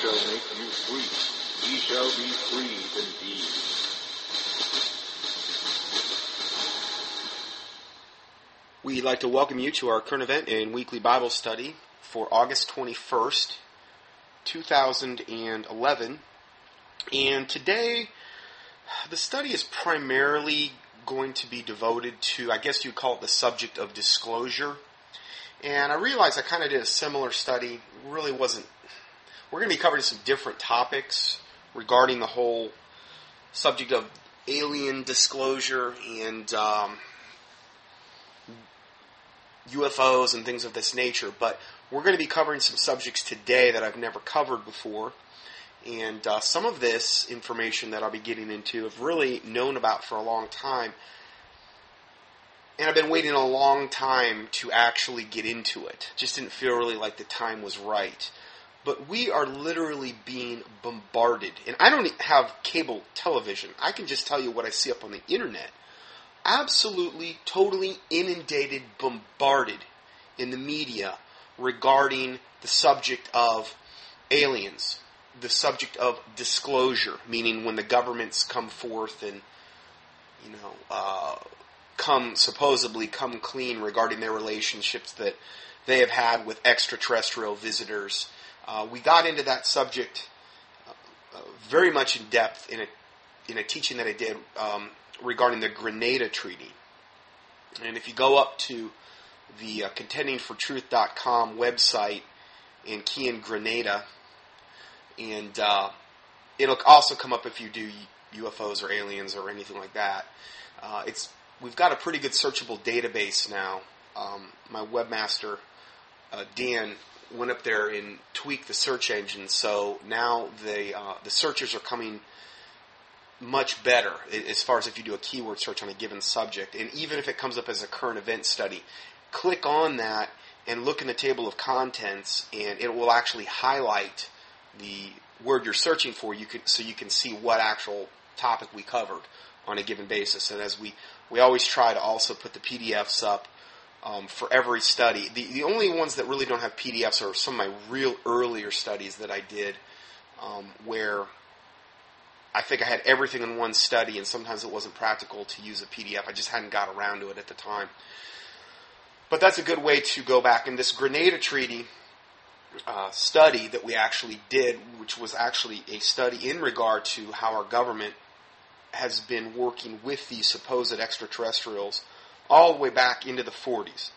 Shall make you free. Ye shall be free indeed. We'd like to welcome you to our current event and weekly Bible study for August 21st, 2011. And today, the study is primarily going to be devoted to, I guess you'd call it the subject of disclosure. And I realized I kind of did a similar study. Really wasn't. We're going to be covering some different topics regarding the whole subject of alien disclosure and um, UFOs and things of this nature. But we're going to be covering some subjects today that I've never covered before. And uh, some of this information that I'll be getting into I've really known about for a long time. And I've been waiting a long time to actually get into it. Just didn't feel really like the time was right. But we are literally being bombarded. And I don't have cable television. I can just tell you what I see up on the internet. Absolutely, totally inundated, bombarded in the media regarding the subject of aliens, the subject of disclosure, meaning when the governments come forth and, you know, uh, come supposedly come clean regarding their relationships that they have had with extraterrestrial visitors. Uh, we got into that subject uh, very much in depth in a in a teaching that I did um, regarding the Greada Treaty. And if you go up to the uh, contendingfortruth.com website and key in Greada, and uh, it'll also come up if you do UFOs or aliens or anything like that. Uh, it's we've got a pretty good searchable database now. Um, my webmaster uh, Dan went up there and tweaked the search engine, so now the uh, the searches are coming much better as far as if you do a keyword search on a given subject, and even if it comes up as a current event study, click on that and look in the table of contents, and it will actually highlight the word you're searching for. You can so you can see what actual topic we covered on a given basis. And as we we always try to also put the PDFs up um, for every study. The the only ones that really don't have PDFs are some of my real earlier studies that I did, um, where I think I had everything in one study, and sometimes it wasn't practical to use a PDF. I just hadn't got around to it at the time. But that's a good way to go back. In this Greada Treaty uh, study that we actually did, which was actually a study in regard to how our government has been working with these supposed extraterrestrials all the way back into the 40s.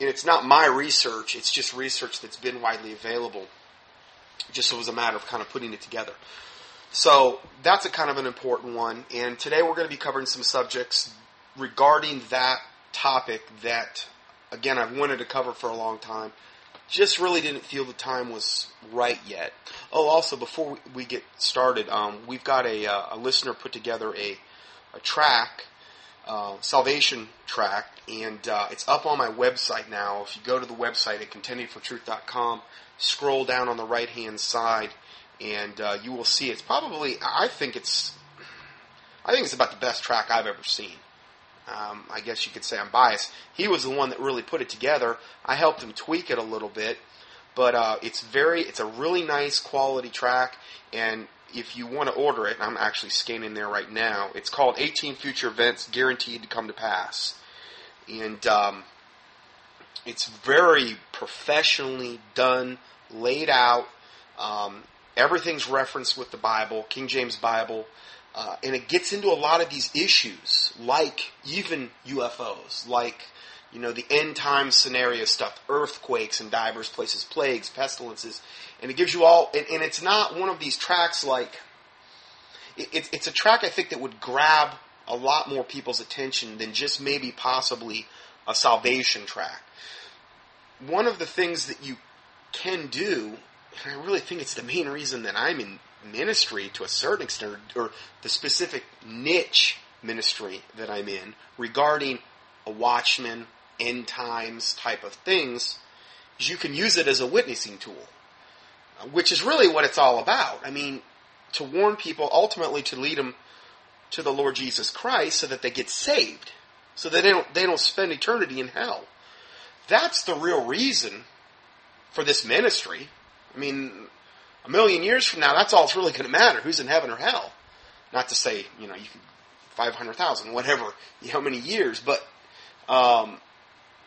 And it's not my research, it's just research that's been widely available. Just so it was a matter of kind of putting it together. So that's a kind of an important one. And today we're going to be covering some subjects regarding that topic that, again, I've wanted to cover for a long time. Just really didn't feel the time was right yet. Oh, also, before we get started, um, we've got a, uh, a, listener put together a, a track, uh, salvation track, and uh, it's up on my website now. If you go to the website at contendingfortruth.com, scroll down on the right hand side, and uh, you will see it's probably, I think it's, I think it's about the best track I've ever seen. Um, I guess you could say I'm biased. He was the one that really put it together. I helped him tweak it a little bit, but uh, it's very, it's a really nice quality track. And if you want to order it, I'm actually scanning there right now. It's called 18 Future Events Guaranteed to Come to Pass, and um, it's very professionally done, laid out. Um, everything's referenced with the Bible, King James Bible. Uh, and it gets into a lot of these issues, like even UFOs, like you know the end time scenario stuff, earthquakes in diverse places, plagues, pestilences, and it gives you all. And, and it's not one of these tracks like it, it's a track I think that would grab a lot more people's attention than just maybe possibly a salvation track. One of the things that you can do, and I really think it's the main reason that I'm in ministry to a certain extent, or the specific niche ministry that I'm in regarding a watchman, end times type of things, is you can use it as a witnessing tool, which is really what it's all about. I mean, to warn people, ultimately to lead them to the Lord Jesus Christ so that they get saved, so that they don't, they don't spend eternity in hell. That's the real reason for this ministry. I mean, a million years from now, that's all that's really going to matter. Who's in heaven or hell? Not to say, you know, you can, 500,000, whatever, how many years, but, um,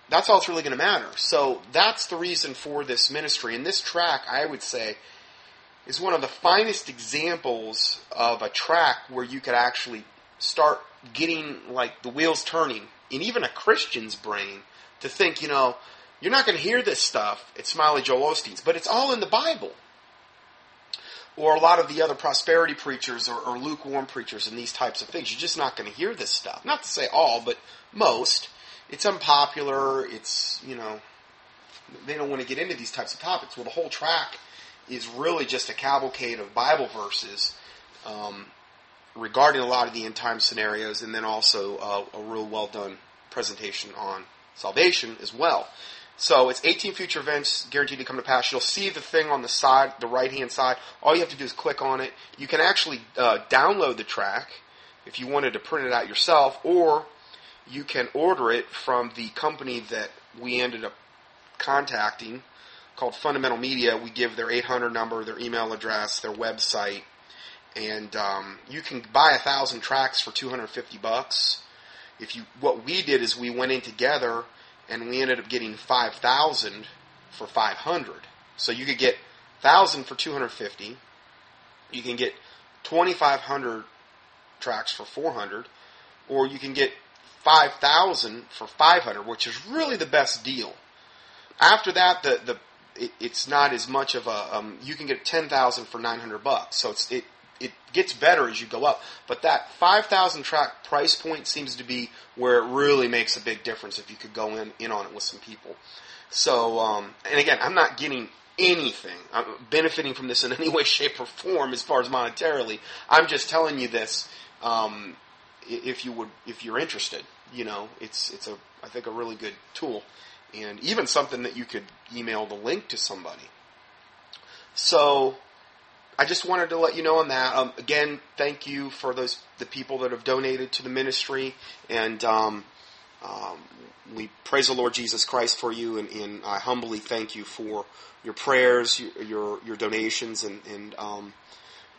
that's all that's really going to matter. So that's the reason for this ministry. And this track, I would say, is one of the finest examples of a track where you could actually start getting like the wheels turning in even a Christian's brain to think, you know, you're not going to hear this stuff at Smiley Joel Osteen's, but it's all in the Bible. Or a lot of the other prosperity preachers or, or lukewarm preachers and these types of things. You're just not going to hear this stuff. Not to say all, but most. It's unpopular. It's, you know, they don't want to get into these types of topics. Well, the whole track is really just a cavalcade of Bible verses um, regarding a lot of the end time scenarios, and then also uh, a real well done presentation on salvation as well. So it's 18 future events guaranteed to come to pass. You'll see the thing on the side, the right hand side. All you have to do is click on it. You can actually uh, download the track if you wanted to print it out yourself, or you can order it from the company that we ended up contacting called Fundamental Media. We give their 800 number, their email address, their website, and um, you can buy a thousand tracks for 250 bucks. If you, what we did is we went in together and we ended up getting 5,000 for 500. So you could get 1,000 for 250. You can get 2,500 tracks for 400, or you can get 5,000 for 500, which is really the best deal. After that, the the it, it's not as much of a um, you can get 10,000 for 900 bucks. So it's it it gets better as you go up. But that 5,000 track price point seems to be where it really makes a big difference if you could go in, in on it with some people. So, um, and again, I'm not getting anything. I'm benefiting from this in any way, shape, or form as far as monetarily. I'm just telling you this, um, if you would, if you're interested, you know, it's, it's a, I think a really good tool and even something that you could email the link to somebody. So, I just wanted to let you know on that. Um, again, thank you for those the people that have donated to the ministry, and um, um, we praise the Lord Jesus Christ for you, and, and, I humbly thank you for your prayers, your your, your donations, and and um,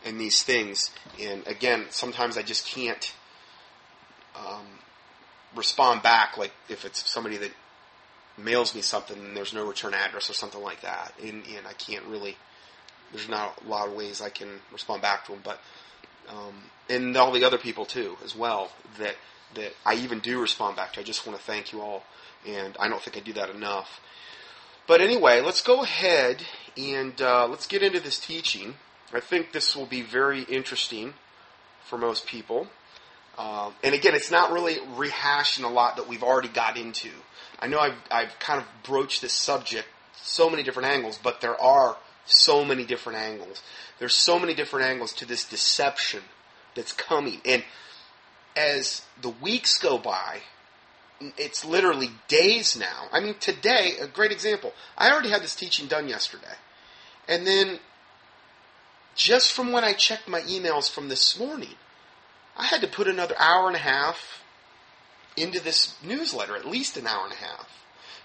and these things. And again, sometimes I just can't um, respond back, like if it's somebody that mails me something and there's no return address or something like that, and, and I can't really there's not a lot of ways I can respond back to them, but um, and all the other people too as well that that I even do respond back to. I just want to thank you all, and I don't think I do that enough. But anyway, let's go ahead and uh, let's get into this teaching. I think this will be very interesting for most people. Um, and again, it's not really rehashing a lot that we've already got into. I know I've, I've kind of broached this subject so many different angles, but there are so many different angles. There's so many different angles to this deception that's coming. And as the weeks go by, it's literally days now. I mean, today, a great example. I already had this teaching done yesterday. And then, just from when I checked my emails from this morning, I had to put another hour and a half into this newsletter, at least an hour and a half,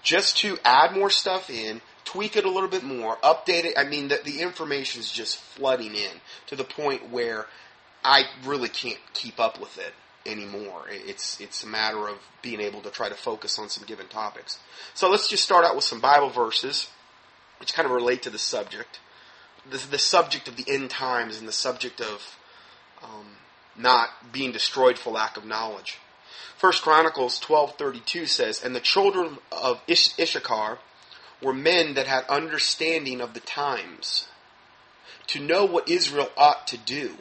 just to add more stuff in, tweak it a little bit more, update it. I mean, the, the information is just flooding in to the point where I really can't keep up with it anymore. It's it's a matter of being able to try to focus on some given topics. So let's just start out with some Bible verses, which kind of relate to the subject, the, the subject of the end times and the subject of um, not being destroyed for lack of knowledge. First Chronicles twelve thirty two says, "And the children of Ish- Issachar." were men that had understanding of the times, to know what Israel ought to do.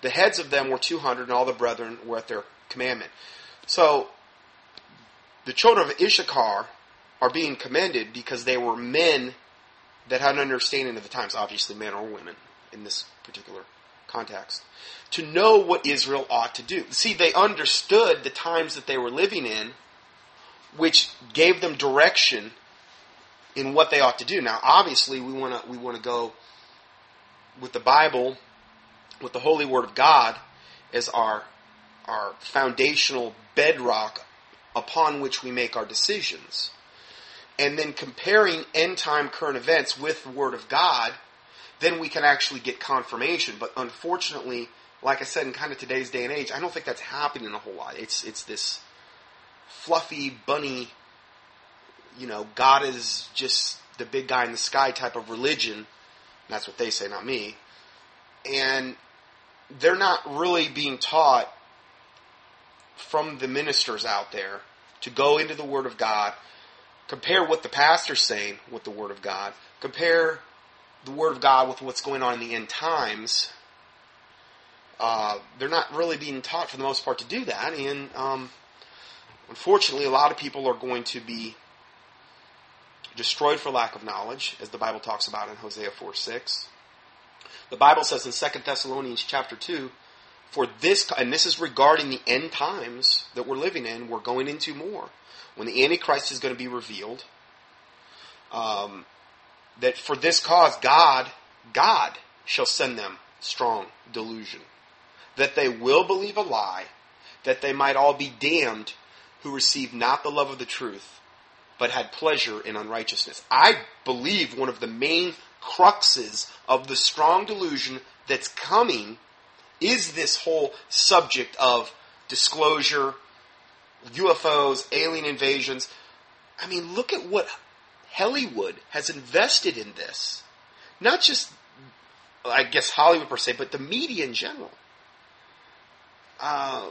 The heads of them were 200, and all the brethren were at their commandment. So, the children of Issachar are being commended because they were men that had an understanding of the times, obviously men or women in this particular context, to know what Israel ought to do. See, they understood the times that they were living in, which gave them direction in what they ought to do. Now, obviously, we want to we want to go with the Bible, with the Holy Word of God as our our foundational bedrock upon which we make our decisions. and then comparing end time current events with the Word of God, then we can actually get confirmation. But unfortunately, like I said, in kind of today's day and age, I don't think that's happening a whole lot. It's it's this fluffy bunny, you know, God is just the big guy in the sky type of religion. That's what they say, not me. And they're not really being taught from the ministers out there to go into the Word of God, compare what the pastor's saying with the Word of God, compare the Word of God with what's going on in the end times. Uh, they're not really being taught for the most part to do that, and um, unfortunately, a lot of people are going to be destroyed for lack of knowledge, as the Bible talks about in Hosea 4 6. The Bible says in 2 Thessalonians chapter 2, for this, and this is regarding the end times that we're living in, we're going into more. When the Antichrist is going to be revealed, um, that for this cause God, God shall send them strong delusion, that they will believe a lie, that they might all be damned who received not the love of the truth, but had pleasure in unrighteousness. I believe one of the main cruxes of the strong delusion that's coming is this whole subject of disclosure, UFOs, alien invasions. I mean, look at what Hollywood has invested in this. Not just, I guess, Hollywood per se, but the media in general. Uh,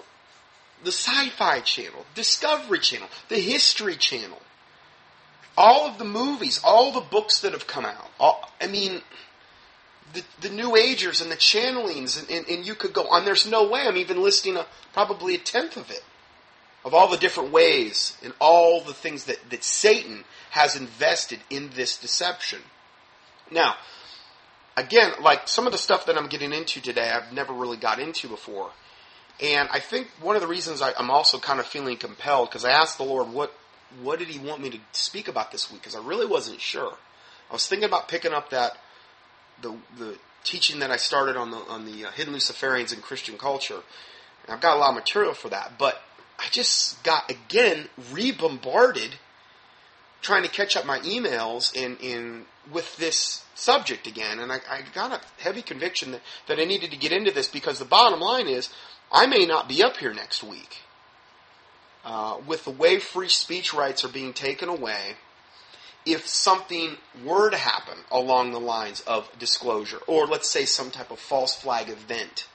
the Sci Fi Channel, Discovery Channel, the History Channel, all of the movies, all the books that have come out. All, I mean, the, the New Agers and the channelings, and, and, and, you could go on. There's no way I'm even listing a, probably a tenth of it, of all the different ways and all the things that, that Satan has invested in this deception. Now, again, like some of the stuff that I'm getting into today, I've never really got into before. And I think one of the reasons I, I'm also kind of feeling compelled, because I asked the Lord, what, what did He want me to speak about this week? Because I really wasn't sure. I was thinking about picking up that the the teaching that I started on the on the uh, hidden Luciferians in Christian culture. And I've got a lot of material for that, but I just got again re-bombarded trying to catch up my emails in in with this subject again, and I, I got a heavy conviction that, that I needed to get into this because the bottom line is I may not be up here next week. Uh, with the way free speech rights are being taken away, if something were to happen along the lines of disclosure, or let's say some type of false flag event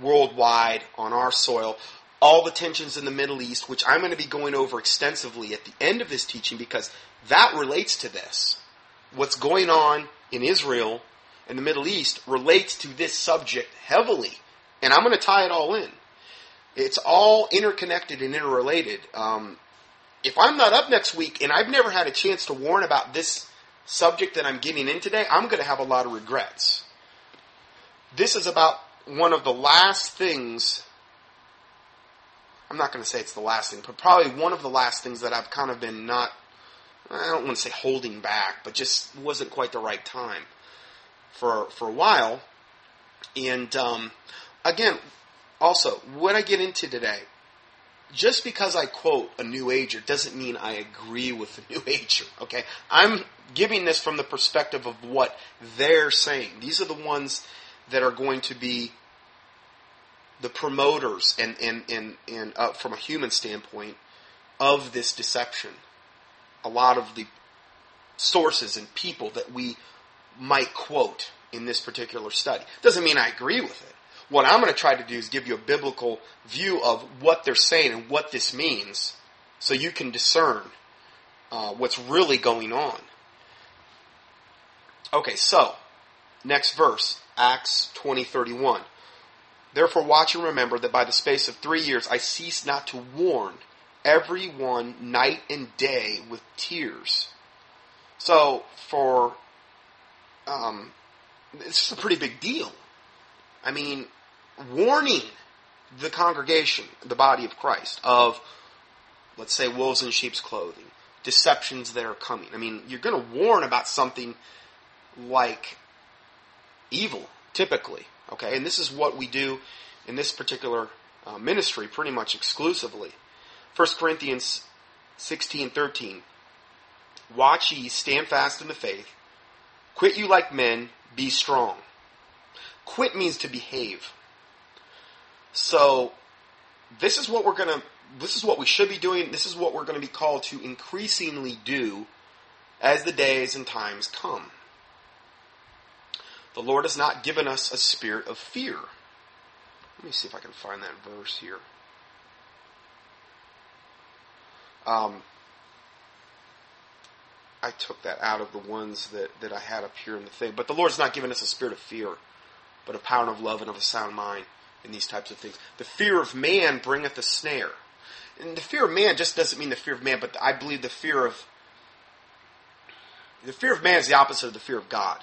worldwide on our soil, all the tensions in the Middle East, which I'm going to be going over extensively at the end of this teaching because that relates to this. What's going on in Israel and the Middle East relates to this subject heavily. And I'm going to tie it all in. It's all interconnected and interrelated. Um, if I'm not up next week and I've never had a chance to warn about this subject that I'm getting in today, I'm going to have a lot of regrets. This is about one of the last things. I'm not going to say it's the last thing, but probably one of the last things that I've kind of been not, I don't want to say holding back, but just wasn't quite the right time for, for a while. And um, again, also, what I get into today, just because I quote a New Ager doesn't mean I agree with the New Ager. Okay, I'm giving this from the perspective of what they're saying. These are the ones that are going to be the promoters and and and, and uh, from a human standpoint of this deception. A lot of the sources and people that we might quote in this particular study doesn't mean I agree with it. What I'm going to try to do is give you a biblical view of what they're saying and what this means so you can discern uh, what's really going on. Okay, so next verse, Acts 20:31. Therefore watch and remember that by the space of 3 years I cease not to warn everyone night and day with tears. So for um, it's a pretty big deal. I mean, warning the congregation, the body of Christ, of, let's say, wolves in sheep's clothing, deceptions that are coming. I mean, you're going to warn about something like evil, typically. Okay, and this is what we do in this particular uh, ministry pretty much exclusively. 1 Corinthians 16 13. Watch ye, stand fast in the faith. Quit you like men, be strong. Quit means to behave. So, this is what we're going to, this is what we should be doing. This is what we're going to be called to increasingly do as the days and times come. The Lord has not given us a spirit of fear. Let me see if I can find that verse here. Um, I took that out of the ones that, that I had up here in the thing. But the Lord's not given us a spirit of fear, but a power of love and of a sound mind in these types of things. The fear of man bringeth a snare. And the fear of man just doesn't mean the fear of man, but I believe the fear of the fear of man is the opposite of the fear of God.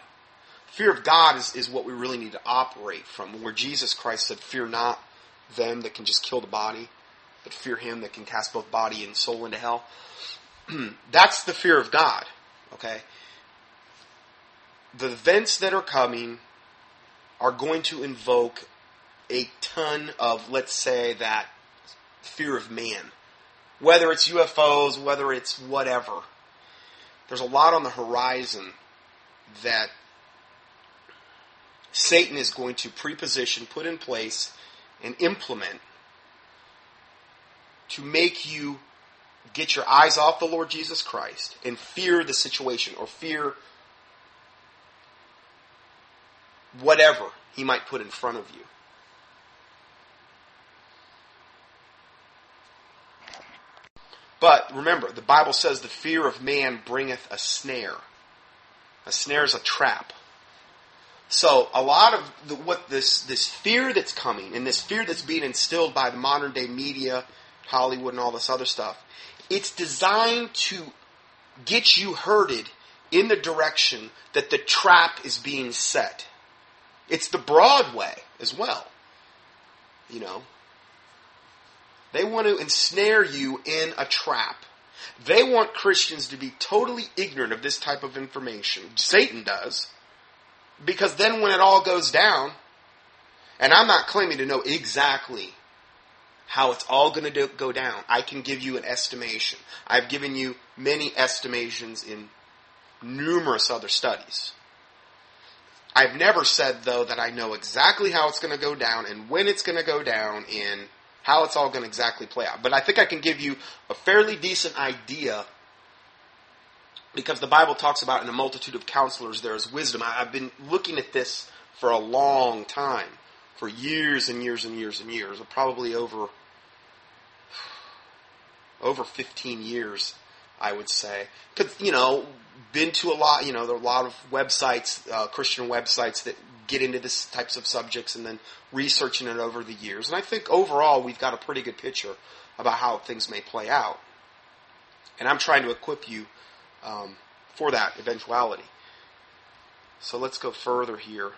Fear of God is, is what we really need to operate from. Where Jesus Christ said, Fear not them that can just kill the body, but fear him that can cast both body and soul into hell. That's the fear of God. Okay? The events that are coming are going to invoke a ton of, let's say, that fear of man. Whether it's UFOs, whether it's whatever. There's a lot on the horizon that Satan is going to preposition, put in place, and implement to make you get your eyes off the Lord Jesus Christ and fear the situation or fear whatever he might put in front of you. But remember, the Bible says the fear of man bringeth a snare. A snare is a trap. So a lot of the, what this this fear that's coming and this fear that's being instilled by the modern day media, Hollywood, and all this other stuff, it's designed to get you herded in the direction that the trap is being set. It's the broad way as well. You know, they want to ensnare you in a trap. They want Christians to be totally ignorant of this type of information. Satan does. Because then when it all goes down, and I'm not claiming to know exactly how it's all going to go down, I can give you an estimation. I've given you many estimations in numerous other studies. I've never said, though, that I know exactly how it's going to go down and when it's going to go down and how it's all going to exactly play out. But I think I can give you a fairly decent idea because the Bible talks about in a multitude of counselors there is wisdom. I've been looking at this for a long time, for years and years and years and years, probably over over 15 years, I would say. Because, you know, been to a lot, you know, there are a lot of websites, uh, Christian websites that get into this types of subjects and then researching it over the years. And I think overall we've got a pretty good picture about how things may play out. And I'm trying to equip you um, for that eventuality. So let's go further here.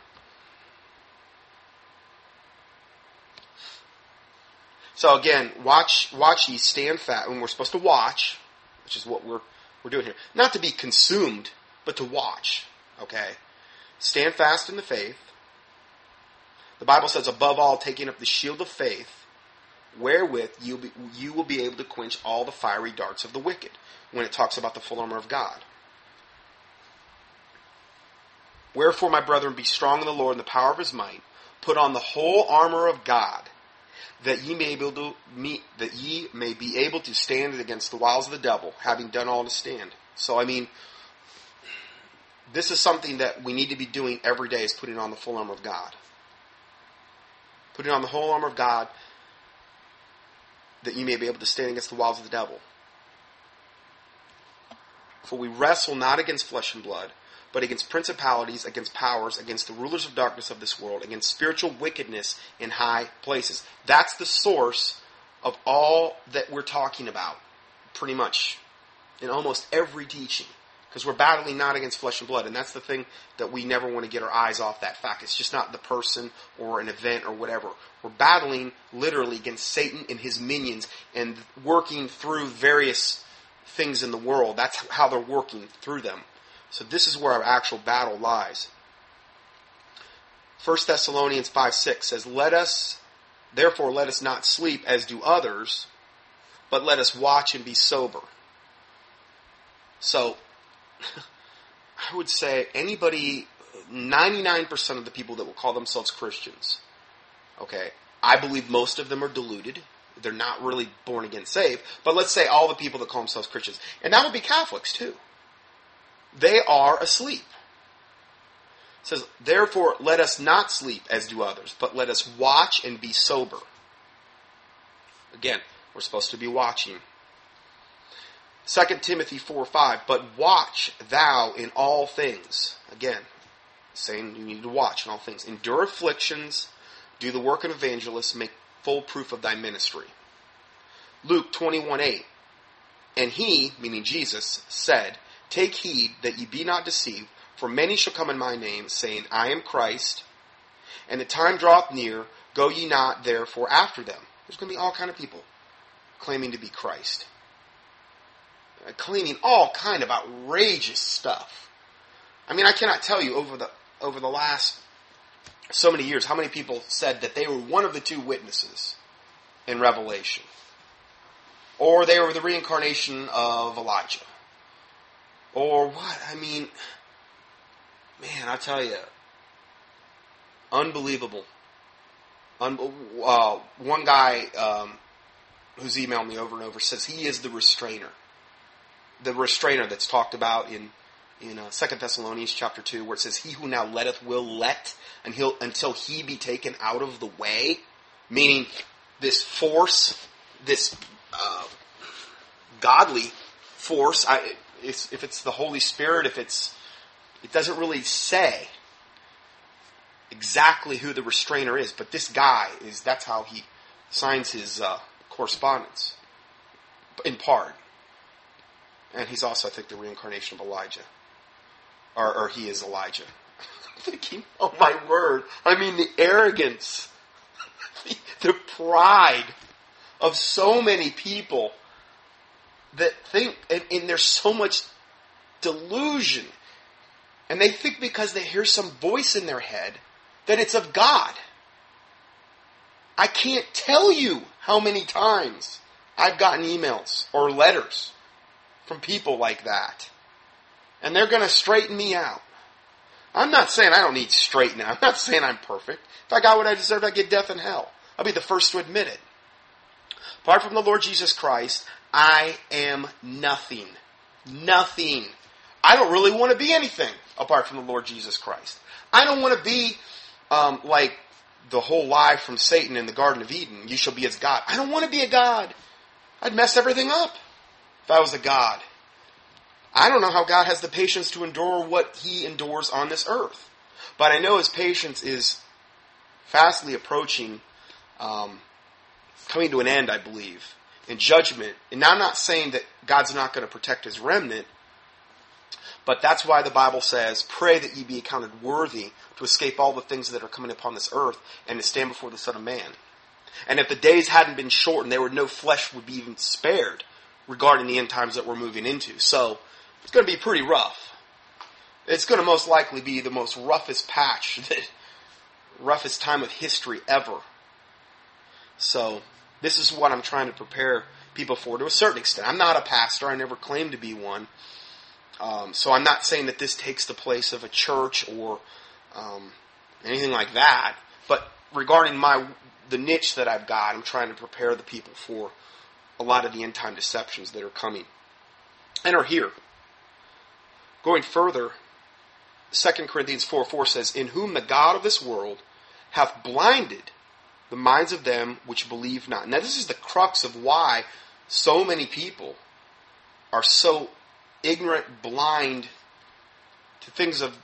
So again, watch, watch ye stand fat, when we're supposed to watch, which is what we're we're doing here. Not to be consumed, but to watch. Okay, stand fast in the faith. The Bible says, above all, taking up the shield of faith, wherewith you be, you will be able to quench all the fiery darts of the wicked. When it talks about the full armor of God. Wherefore, my brethren, be strong in the Lord and the power of his might. Put on the whole armor of God, that ye may be able to meet, that ye may be able to stand against the wiles of the devil, having done all to stand. So, I mean, this is something that we need to be doing every day is putting on the full armor of God. Putting on the whole armor of God that you may be able to stand against the wiles of the devil. For we wrestle not against flesh and blood, but against principalities, against powers, against the rulers of darkness of this world, against spiritual wickedness in high places. That's the source of all that we're talking about, pretty much, in almost every teaching. Because we're battling not against flesh and blood, and that's the thing that we never want to get our eyes off that fact. It's just not the person or an event or whatever. We're battling literally against Satan and his minions and working through various things in the world. That's how they're working through them. So this is where our actual battle lies. 1 Thessalonians 5 6 says, Let us, therefore, let us not sleep as do others, but let us watch and be sober. So, I would say anybody, 99% of the people that will call themselves Christians, okay, I believe most of them are deluded. They're not really born again saved. But let's say all the people that call themselves Christians, and that would be Catholics too. They are asleep. It says, therefore, let us not sleep as do others, but let us watch and be sober. Again, we're supposed to be watching. 2 Timothy 4 5, but watch thou in all things. Again, saying you need to watch in all things. Endure afflictions, do the work of evangelists, make full proof of thy ministry. Luke 21 8, and he, meaning Jesus, said, Take heed that ye be not deceived, for many shall come in my name, saying, I am Christ, and the time draweth near, go ye not therefore after them. There's going to be all kind of people claiming to be Christ. Claiming all kind of outrageous stuff. I mean, I cannot tell you over the over the last so many years how many people said that they were one of the two witnesses in Revelation, or they were the reincarnation of Elijah, or what? I mean, man, I tell you, unbelievable. Un- uh, one guy um, who's emailed me over and over says he is the restrainer the restrainer that's talked about in in uh, Second Thessalonians chapter two, where it says, "He who now letteth will let until until he be taken out of the way," meaning this force, this uh, godly force. I, it's, if it's the Holy Spirit, if it's it doesn't really say exactly who the restrainer is, but this guy is. That's how he signs his uh, correspondence, in part. And he's also, I think, the reincarnation of Elijah. Or, or he is Elijah. I'm thinking, oh my word. I mean, the arrogance, the, the pride of so many people that think, and, and there's so much delusion. And they think because they hear some voice in their head that it's of God. I can't tell you how many times I've gotten emails or letters from people like that. And they're going to straighten me out. I'm not saying I don't need straightening. I'm not saying I'm perfect. If I got what I deserved, I'd get death and hell. I'll be the first to admit it. Apart from the Lord Jesus Christ, I am nothing. Nothing. I don't really want to be anything apart from the Lord Jesus Christ. I don't want to be um, like the whole lie from Satan in the Garden of Eden. You shall be as God. I don't want to be a God. I'd mess everything up if I was a God. I don't know how God has the patience to endure what he endures on this earth. But I know his patience is fastly approaching, um, coming to an end, I believe, in judgment. And I'm not saying that God's not going to protect his remnant, but that's why the Bible says, pray that ye be accounted worthy to escape all the things that are coming upon this earth and to stand before the Son of Man. And if the days hadn't been shortened, there would no flesh would be even spared regarding the end times that we're moving into. So it's going to be pretty rough. It's going to most likely be the most roughest patch, the roughest time of history ever. So this is what I'm trying to prepare people for to a certain extent. I'm not a pastor. I never claimed to be one. Um, so I'm not saying that this takes the place of a church or um, anything like that. But regarding my the niche that I've got, I'm trying to prepare the people for a lot of the end time deceptions that are coming and are here. Going further, 2 Corinthians 4 4 says, In whom the God of this world hath blinded the minds of them which believe not. Now, this is the crux of why so many people are so ignorant, blind to things of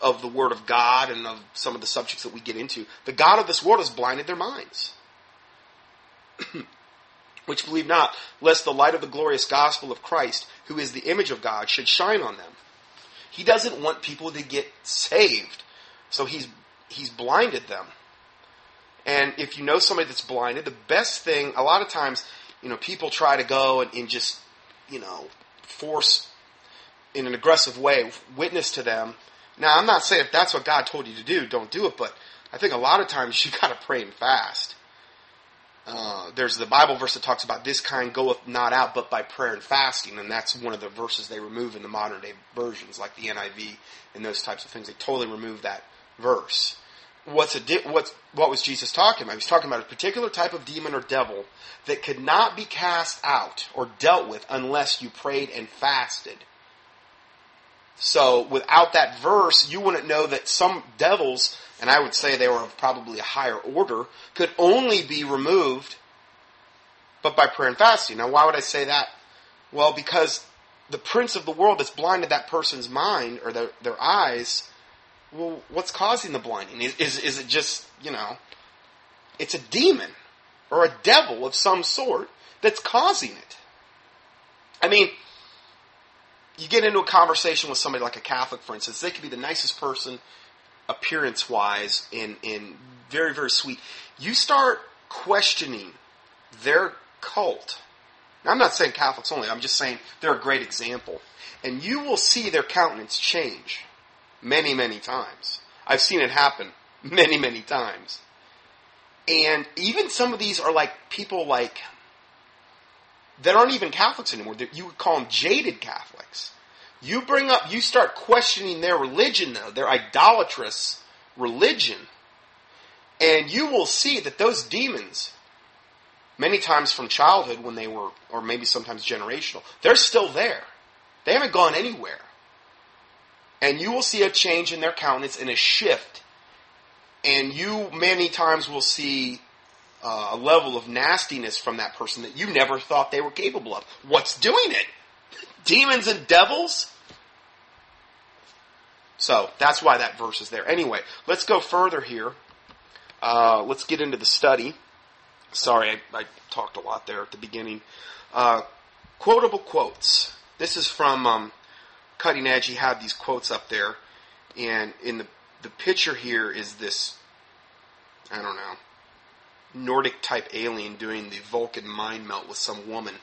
of the Word of God and of some of the subjects that we get into. The God of this world has blinded their minds. which believe not, lest the light of the glorious gospel of Christ, who is the image of God, should shine on them. He doesn't want people to get saved, so he's he's blinded them. And if you know somebody that's blinded, the best thing, a lot of times, you know, people try to go and, and just, you know, force in an aggressive way, witness to them. Now, I'm not saying if that's what God told you to do, don't do it, but I think a lot of times you got to pray and fast uh, there's the Bible verse that talks about this kind goeth not out but by prayer and fasting, and that's one of the verses they remove in the modern day versions, like the NIV and those types of things. They totally remove that verse. What's a di- what's what was Jesus talking about? He was talking about a particular type of demon or devil that could not be cast out or dealt with unless you prayed and fasted. So without that verse, you wouldn't know that some devils and I would say they were of probably a higher order, could only be removed but by prayer and fasting. Now, why would I say that? Well, because the prince of the world that's blinded that person's mind or their, their eyes, well, what's causing the blinding? Is, is, is it just, you know, it's a demon or a devil of some sort that's causing it. I mean, you get into a conversation with somebody like a Catholic, for instance, they could be the nicest person appearance wise and, and very, very sweet. You start questioning their cult. Now, I'm not saying Catholics only, I'm just saying they're a great example. And you will see their countenance change many, many times. I've seen it happen many, many times. And even some of these are like people like that aren't even Catholics anymore. You would call them jaded Catholics. You bring up, you start questioning their religion though, their idolatrous religion, and you will see that those demons, many times from childhood when they were, or maybe sometimes generational, they're still there. They haven't gone anywhere. And you will see a change in their countenance and a shift. And you many times will see uh, a level of nastiness from that person that you never thought they were capable of. What's doing it? Demons and devils? So that's why that verse is there. Anyway, let's go further here. Uh, let's get into the study. Sorry, I, I, talked a lot there at the beginning. Uh, quotable quotes. This is from um, Cutting Edge. He had these quotes up there, and in the the picture here is this. I don't know. Nordic type alien doing the Vulcan mind meld with some woman,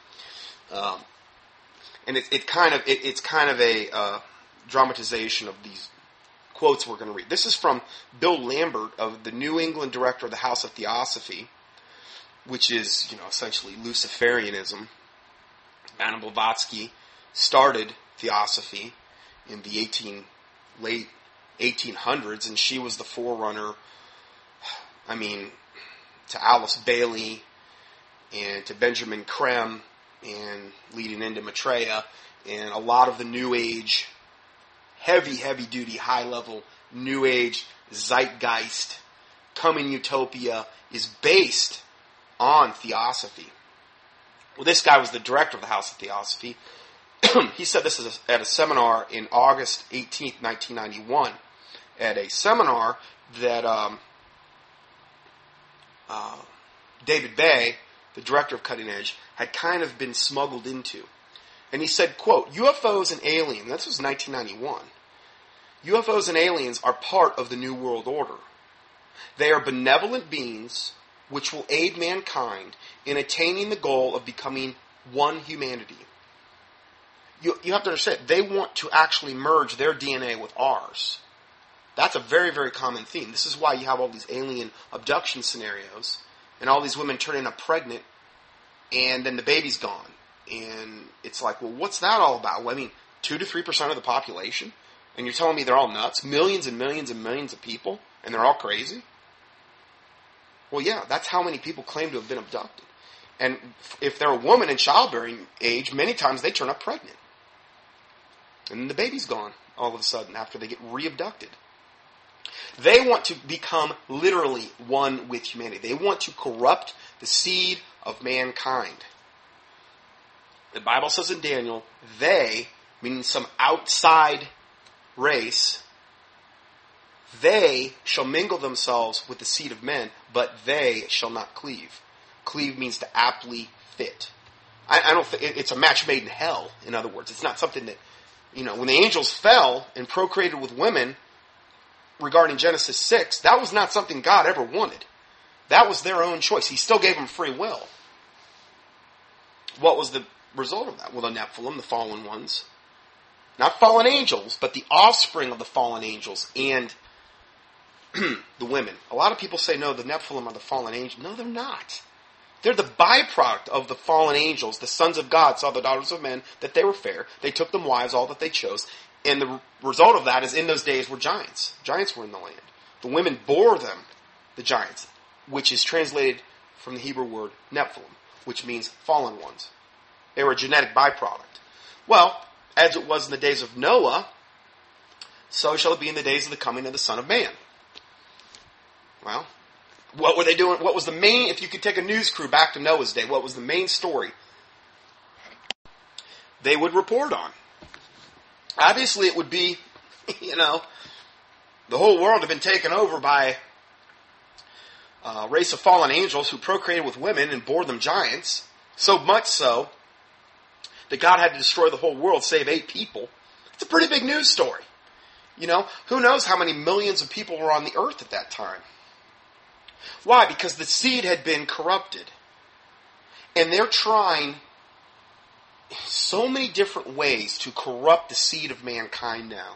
um, and it, it kind of it, it's kind of a uh, dramatization of these quotes we're going to read. This is from Bill Lambert of the New England director of the House of Theosophy, which is, you know, essentially Luciferianism. Anna Blavatsky started Theosophy in the 18, late 1800s, and she was the forerunner, I mean, to Alice Bailey and to Benjamin Creme and leading into Maitreya and a lot of the New Age heavy, heavy duty, high level, new age zeitgeist coming utopia is based on theosophy. Well, this guy was the director of the House of Theosophy. he said this at a seminar in August 18th, 1991, at a seminar that um, uh, David Bay, the director of Cutting Edge, had kind of been smuggled into. And he said, quote, UFOs and aliens, this was 1991. UFOs and aliens are part of the New World Order. They are benevolent beings which will aid mankind in attaining the goal of becoming one humanity. You, you have to understand, they want to actually merge their DNA with ours. That's a very, very common theme. This is why you have all these alien abduction scenarios and all these women turning up pregnant and then the baby's gone. And it's like, well, what's that all about? Well, I mean, 2 to 3% of the population? And you're telling me they're all nuts? Millions and millions and millions of people? And they're all crazy? Well, yeah, that's how many people claim to have been abducted. And if they're a woman in childbearing age, many times they turn up pregnant. And the baby's gone all of a sudden after they get re-abducted. They want to become literally one with humanity. They want to corrupt the seed of mankind. The Bible says in Daniel, they, meaning some outside race, they shall mingle themselves with the seed of men, but they shall not cleave. Cleave means to aptly fit. I, I don't. Th- it's a match made in hell. In other words, it's not something that you know. When the angels fell and procreated with women, regarding Genesis six, that was not something God ever wanted. That was their own choice. He still gave them free will. What was the result of that? Well, the Nephilim, the fallen ones, not fallen angels, but the offspring of the fallen angels and the women. A lot of people say, no, the Nephilim are the fallen angels. No, they're not. They're the byproduct of the fallen angels. The sons of God saw the daughters of men that they were fair. They took them wives, all that they chose. And the result of that is in those days were giants. Giants were in the land. The women bore them, the giants, which is translated from the Hebrew word Nephilim, which means fallen ones. They were a genetic byproduct. Well, as it was in the days of Noah, so shall it be in the days of the coming of the Son of Man. Well, what were they doing? What was the main, if you could take a news crew back to Noah's day, what was the main story they would report on? Obviously, it would be, you know, the whole world had been taken over by a race of fallen angels who procreated with women and bore them giants. So much so that God had to destroy the whole world, save eight people. It's a pretty big news story. You know, who knows how many millions of people were on the earth at that time? Why? Because the seed had been corrupted. And they're trying so many different ways to corrupt the seed of mankind now,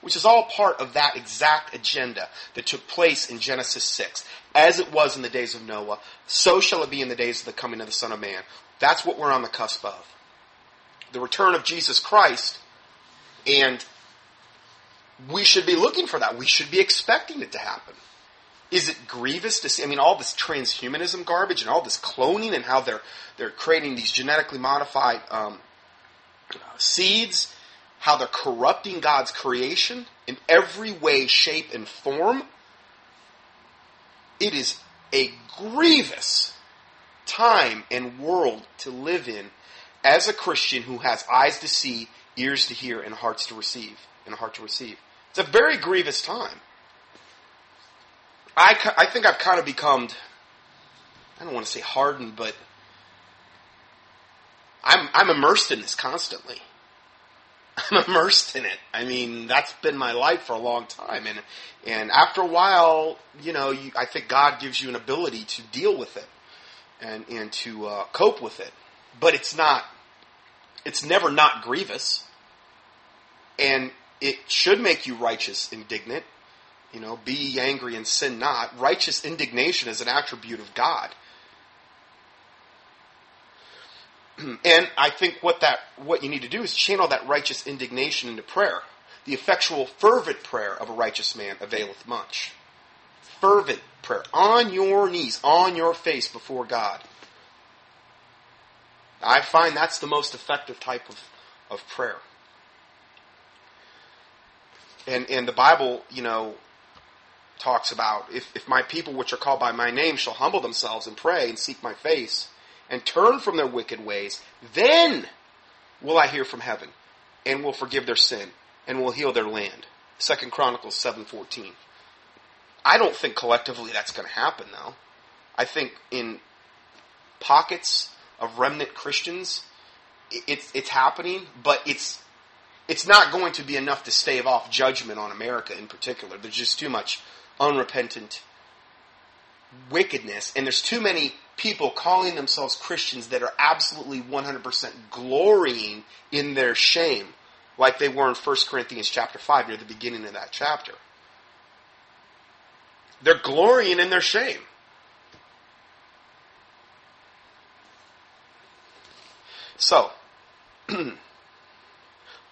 which is all part of that exact agenda that took place in Genesis 6. As it was in the days of Noah, so shall it be in the days of the coming of the Son of Man. That's what we're on the cusp of. The return of Jesus Christ, and we should be looking for that. We should be expecting it to happen is it grievous to see? I mean, all this transhumanism garbage and all this cloning and how they're they're creating these genetically modified um, seeds, how they're corrupting God's creation in every way, shape, and form. It is a grievous time and world to live in as a Christian who has eyes to see, ears to hear, and hearts to receive, and a heart to receive. It's a very grievous time. I, I think I've kind of become, I don't want to say hardened, but I'm, I'm immersed in this constantly. I'm immersed in it. I mean, that's been my life for a long time. And, and after a while, you know, you, I think God gives you an ability to deal with it and, and to uh, cope with it. But it's not, it's never not grievous. And it should make you righteous, indignant. You know, be ye angry and sin not. Righteous indignation is an attribute of God. and I think what that what you need to do is channel that righteous indignation into prayer. The effectual fervent prayer of a righteous man availeth much. Fervent prayer on your knees, on your face before God. I find that's the most effective type of, of prayer. And and the Bible, you know, talks about if, if my people which are called by my name shall humble themselves and pray and seek my face and turn from their wicked ways, then will I hear from heaven and will forgive their sin and will heal their land. Second Chronicles 7:14. I don't think collectively that's going to happen though. I think in pockets of remnant Christians it's it's happening, but it's it's not going to be enough to stave off judgment on America in particular. There's just too much unrepentant wickedness, and there's too many people calling themselves Christians that are absolutely 100% glorying in their shame, like they were in 1 Corinthians chapter 5 near the beginning of that chapter. They're glorying in their shame. So,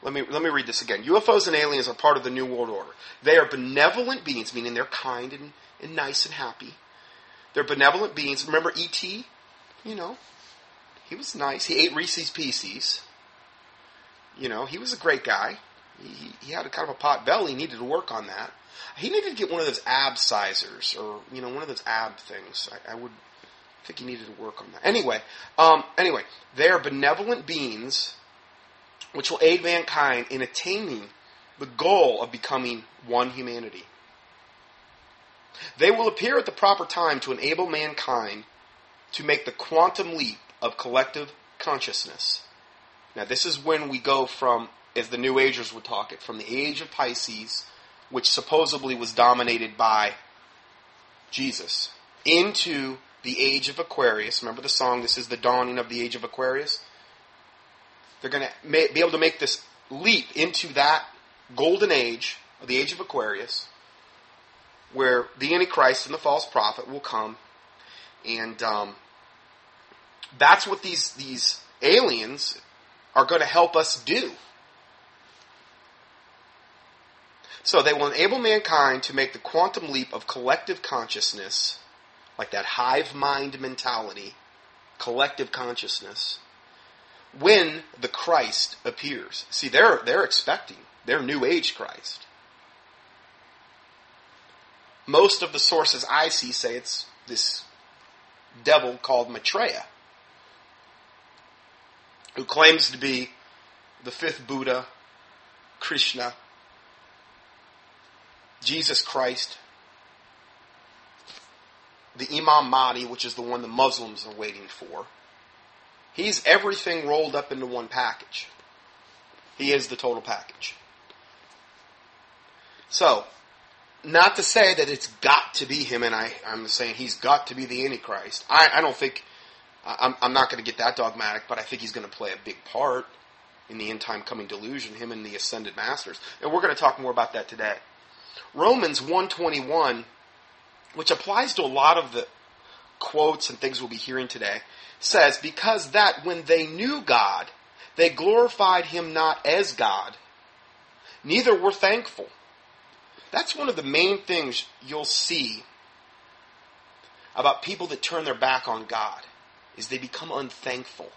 Let me, let me read this again. UFOs and aliens are part of the New World Order. They are benevolent beings, meaning they're kind and, and nice and happy. They're benevolent beings. Remember E.T.? You know, he was nice. He ate Reese's Pieces. You know, he was a great guy. He, he had a kind of a pot belly. He needed to work on that. He needed to get one of those ab sizers or, you know, one of those ab things. I, I would think he needed to work on that. Anyway, um, anyway, they are benevolent beings which will aid mankind in attaining the goal of becoming one humanity. They will appear at the proper time to enable mankind to make the quantum leap of collective consciousness. Now, this is when we go from, as the New Agers would talk it, from the age of Pisces, which supposedly was dominated by Jesus, into the age of Aquarius. Remember the song, This is the Dawning of the Age of Aquarius? They're going to be able to make this leap into that golden age, the age of Aquarius, where the Antichrist and the false prophet will come and um, That's what these, these aliens are going to help us do. So they will enable mankind to make the quantum leap of collective consciousness, like that hive mind mentality, collective consciousness, when the Christ appears. See, they're, they're expecting their new age Christ. Most of the sources I see say it's this devil called Maitreya, who claims to be the fifth Buddha, Krishna, Jesus Christ, the Imam Mahdi, which is the one the Muslims are waiting for. He's everything rolled up into one package. He is the total package. So, not to say that it's got to be him, and I, I'm saying he's got to be the Antichrist. I, I don't think, I'm, I'm not going to get that dogmatic, but I think he's going to play a big part in the end time coming delusion, him and the ascended masters. And we're going to talk more about that today. Romans 121, which applies to a lot of the quotes and things we'll be hearing today, says, Because that when they knew God, they glorified him not as God, neither were thankful. That's one of the main things you'll see about people that turn their back on God, is they become unthankful.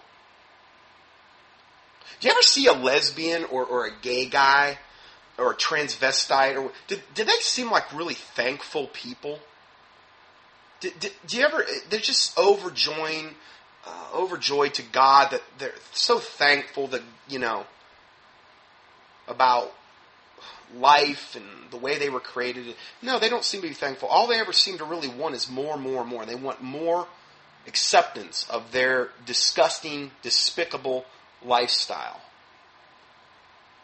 Do you ever see a lesbian or, or a gay guy or a transvestite or did, did they seem like really thankful people? Did, did, do you ever? They're just overjoying, uh, overjoyed to God that they're so thankful that you know about life and the way they were created. No, they don't seem to be thankful. All they ever seem to really want is more, more, more. They want more acceptance of their disgusting, despicable lifestyle.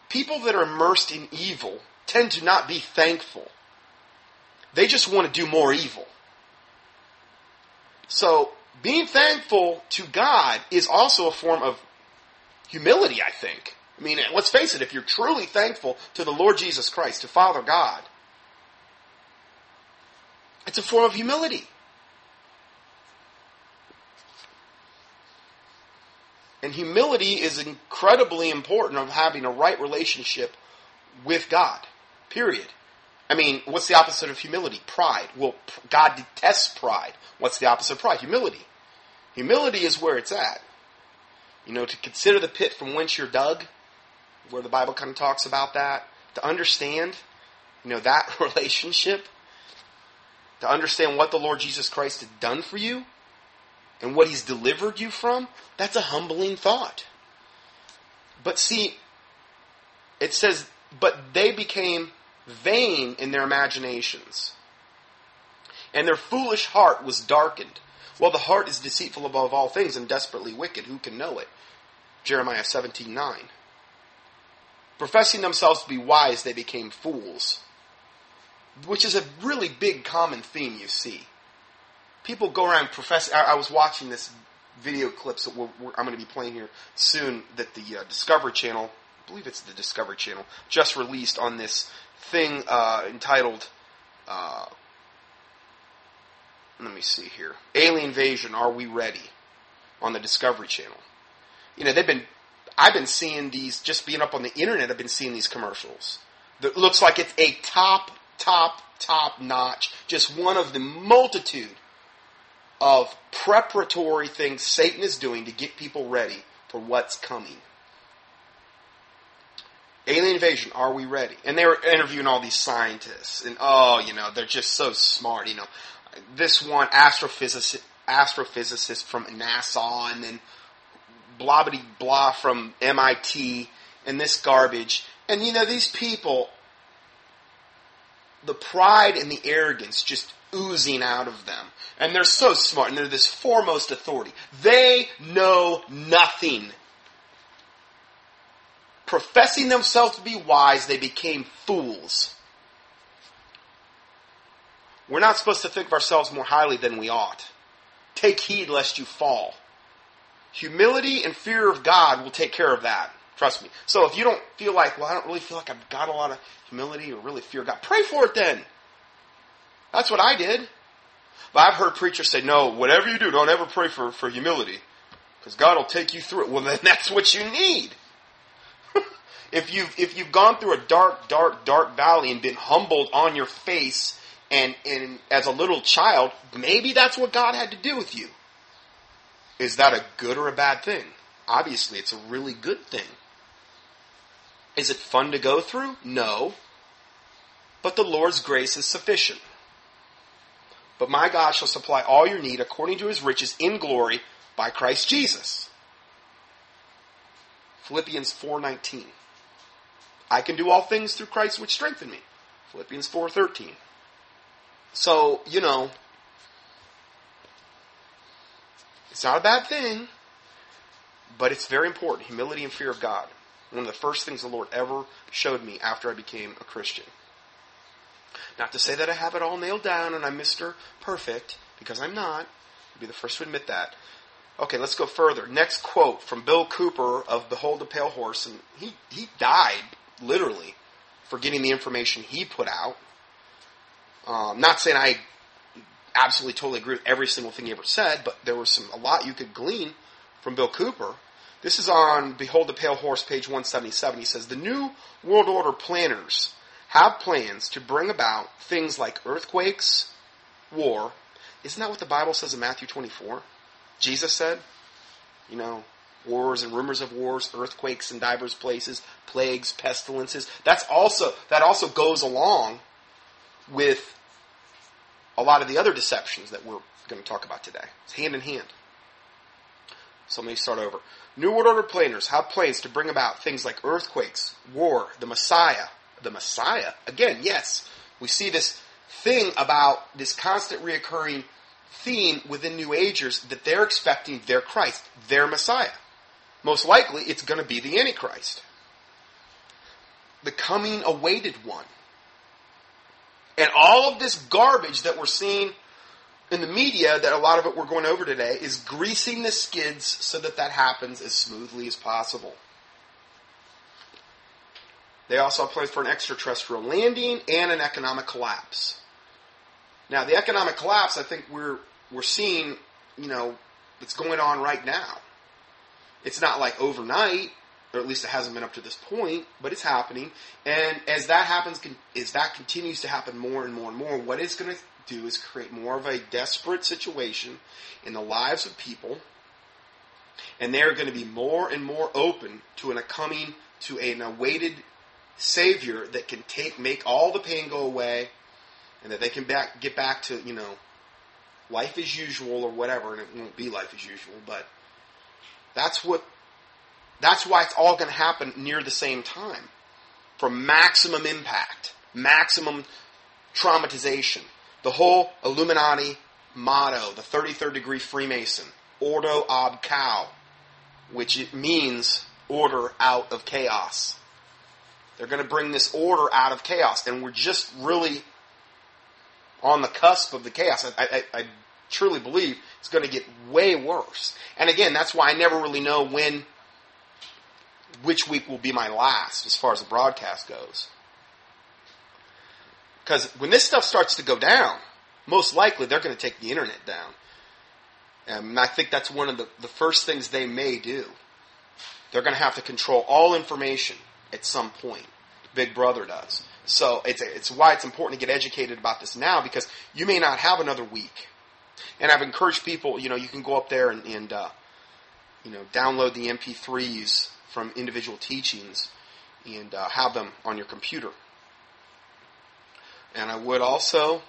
People that are immersed in evil tend to not be thankful. They just want to do more evil. So, being thankful to God is also a form of humility, I think. I mean, let's face it, if you're truly thankful to the Lord Jesus Christ, to Father God, it's a form of humility. And humility is incredibly important of having a right relationship with God. Period. I mean, what's the opposite of humility? Pride. Well, God detests pride. What's the opposite of pride? Humility. Humility is where it's at. You know, to consider the pit from whence you're dug, where the Bible kind of talks about that. To understand, you know, that relationship. To understand what the Lord Jesus Christ has done for you and what he's delivered you from, that's a humbling thought. But see, it says, but they became vain in their imaginations, and their foolish heart was darkened. Well, the heart is deceitful above all things and desperately wicked. Who can know it? Jeremiah 17 9. Professing themselves to be wise, they became fools, which is a really big common theme you see people go around professing. I, I was watching this video clips that we're, we're, I'm going to be playing here soon that the uh, Discovery Channel, believe it's the Discovery Channel, just released on this thing uh, entitled. Uh, let me see here. Alien Invasion, Are We Ready? on the Discovery Channel. You know, they've been, I've been seeing these, just being up on the internet, I've been seeing these commercials. That looks like it's a top, top, top notch, just one of the multitude of preparatory things Satan is doing to get people ready for what's coming. Alien invasion, are we ready? And they were interviewing all these scientists, and oh, you know, they're just so smart. You know, this one astrophysicist, astrophysicist from NASA, and then blah blah blah from MIT, and this garbage. And you know, these people, the pride and the arrogance just oozing out of them. And they're so smart, and they're this foremost authority. They know nothing. Professing themselves to be wise, they became fools. We're not supposed to think of ourselves more highly than we ought. Take heed lest you fall. Humility and fear of God will take care of that. Trust me. So if you don't feel like, well, I don't really feel like I've got a lot of humility or really fear God, pray for it then. That's what I did. But I've heard preachers say, no, whatever you do, don't ever pray for, for humility. because God will take you through it. Well, then that's what you need. If you've if you've gone through a dark, dark, dark valley and been humbled on your face, and and as a little child, maybe that's what God had to do with you. Is that a good or a bad thing? Obviously, it's a really good thing. Is it fun to go through? No. But the Lord's grace is sufficient. But my God shall supply all your need according to his riches in glory by Christ Jesus. Philippians 4:19. I can do all things through Christ which strengthen me. Philippians 4:13. So, you know, it's not a bad thing, but it's very important. Humility and fear of God. One of the first things the Lord ever showed me after I became a Christian. Not to say that I have it all nailed down and I'm Mr. Perfect, because I'm not. I'll be the first to admit that. Okay, let's go further. Next quote from Bill Cooper of Behold the Pale Horse, and he, he died, literally, for getting the information he put out. Um, not saying I absolutely totally agree with every single thing he ever said, but there was some a lot you could glean from Bill Cooper. This is on Behold the Pale Horse, page 177. He says, The New World Order planners have plans to bring about things like earthquakes, war. Isn't that what the Bible says in Matthew 24? Jesus said, you know, wars and rumors of wars, earthquakes in divers places, plagues, pestilences. That's also that also goes along with a lot of the other deceptions that we're going to talk about today. It's hand in hand. So let me start over. New World Order planners have plans to bring about things like earthquakes, war, the Messiah, the Messiah. Again, yes, we see this thing about this constant reoccurring theme within New Agers that they're expecting their Christ, their Messiah. Most likely, it's going to be the Antichrist, the coming awaited one. And all of this garbage that we're seeing in the media, that a lot of it we're going over today, is greasing the skids so that that happens as smoothly as possible. They also have plans for an extraterrestrial landing and an economic collapse. Now, the economic collapse, I think we're we're seeing, you know, it's going on right now. It's not like overnight, or at least it hasn't been up to this point, but it's happening. And as that happens, as that continues to happen more and more and more, what it's going to do is create more of a desperate situation in the lives of people, and they're going to be more and more open to an coming to an awaited Savior that can take make all the pain go away, and that they can back, get back to you know life as usual or whatever, and it won't be life as usual, but that's what that's why it's all going to happen near the same time for maximum impact, maximum traumatization. The whole Illuminati motto, the 33rd degree Freemason, Ordo ab Chao, which it means order out of chaos. They're going to bring this order out of chaos, and we're just really on the cusp of the chaos. I, I, I truly believe it's going to get way worse. And again, that's why I never really know when, which week will be my last as far as the broadcast goes. Because when this stuff starts to go down, most likely they're going to take the internet down. And I think that's one of the, the first things they may do. They're going to have to control all information at some point. Big Brother does. So it's, it's why it's important to get educated about this now because you may not have another week. And I've encouraged people, you know, you can go up there and, and uh, you know, download the MP3s from individual teachings and uh, have them on your computer. And I would also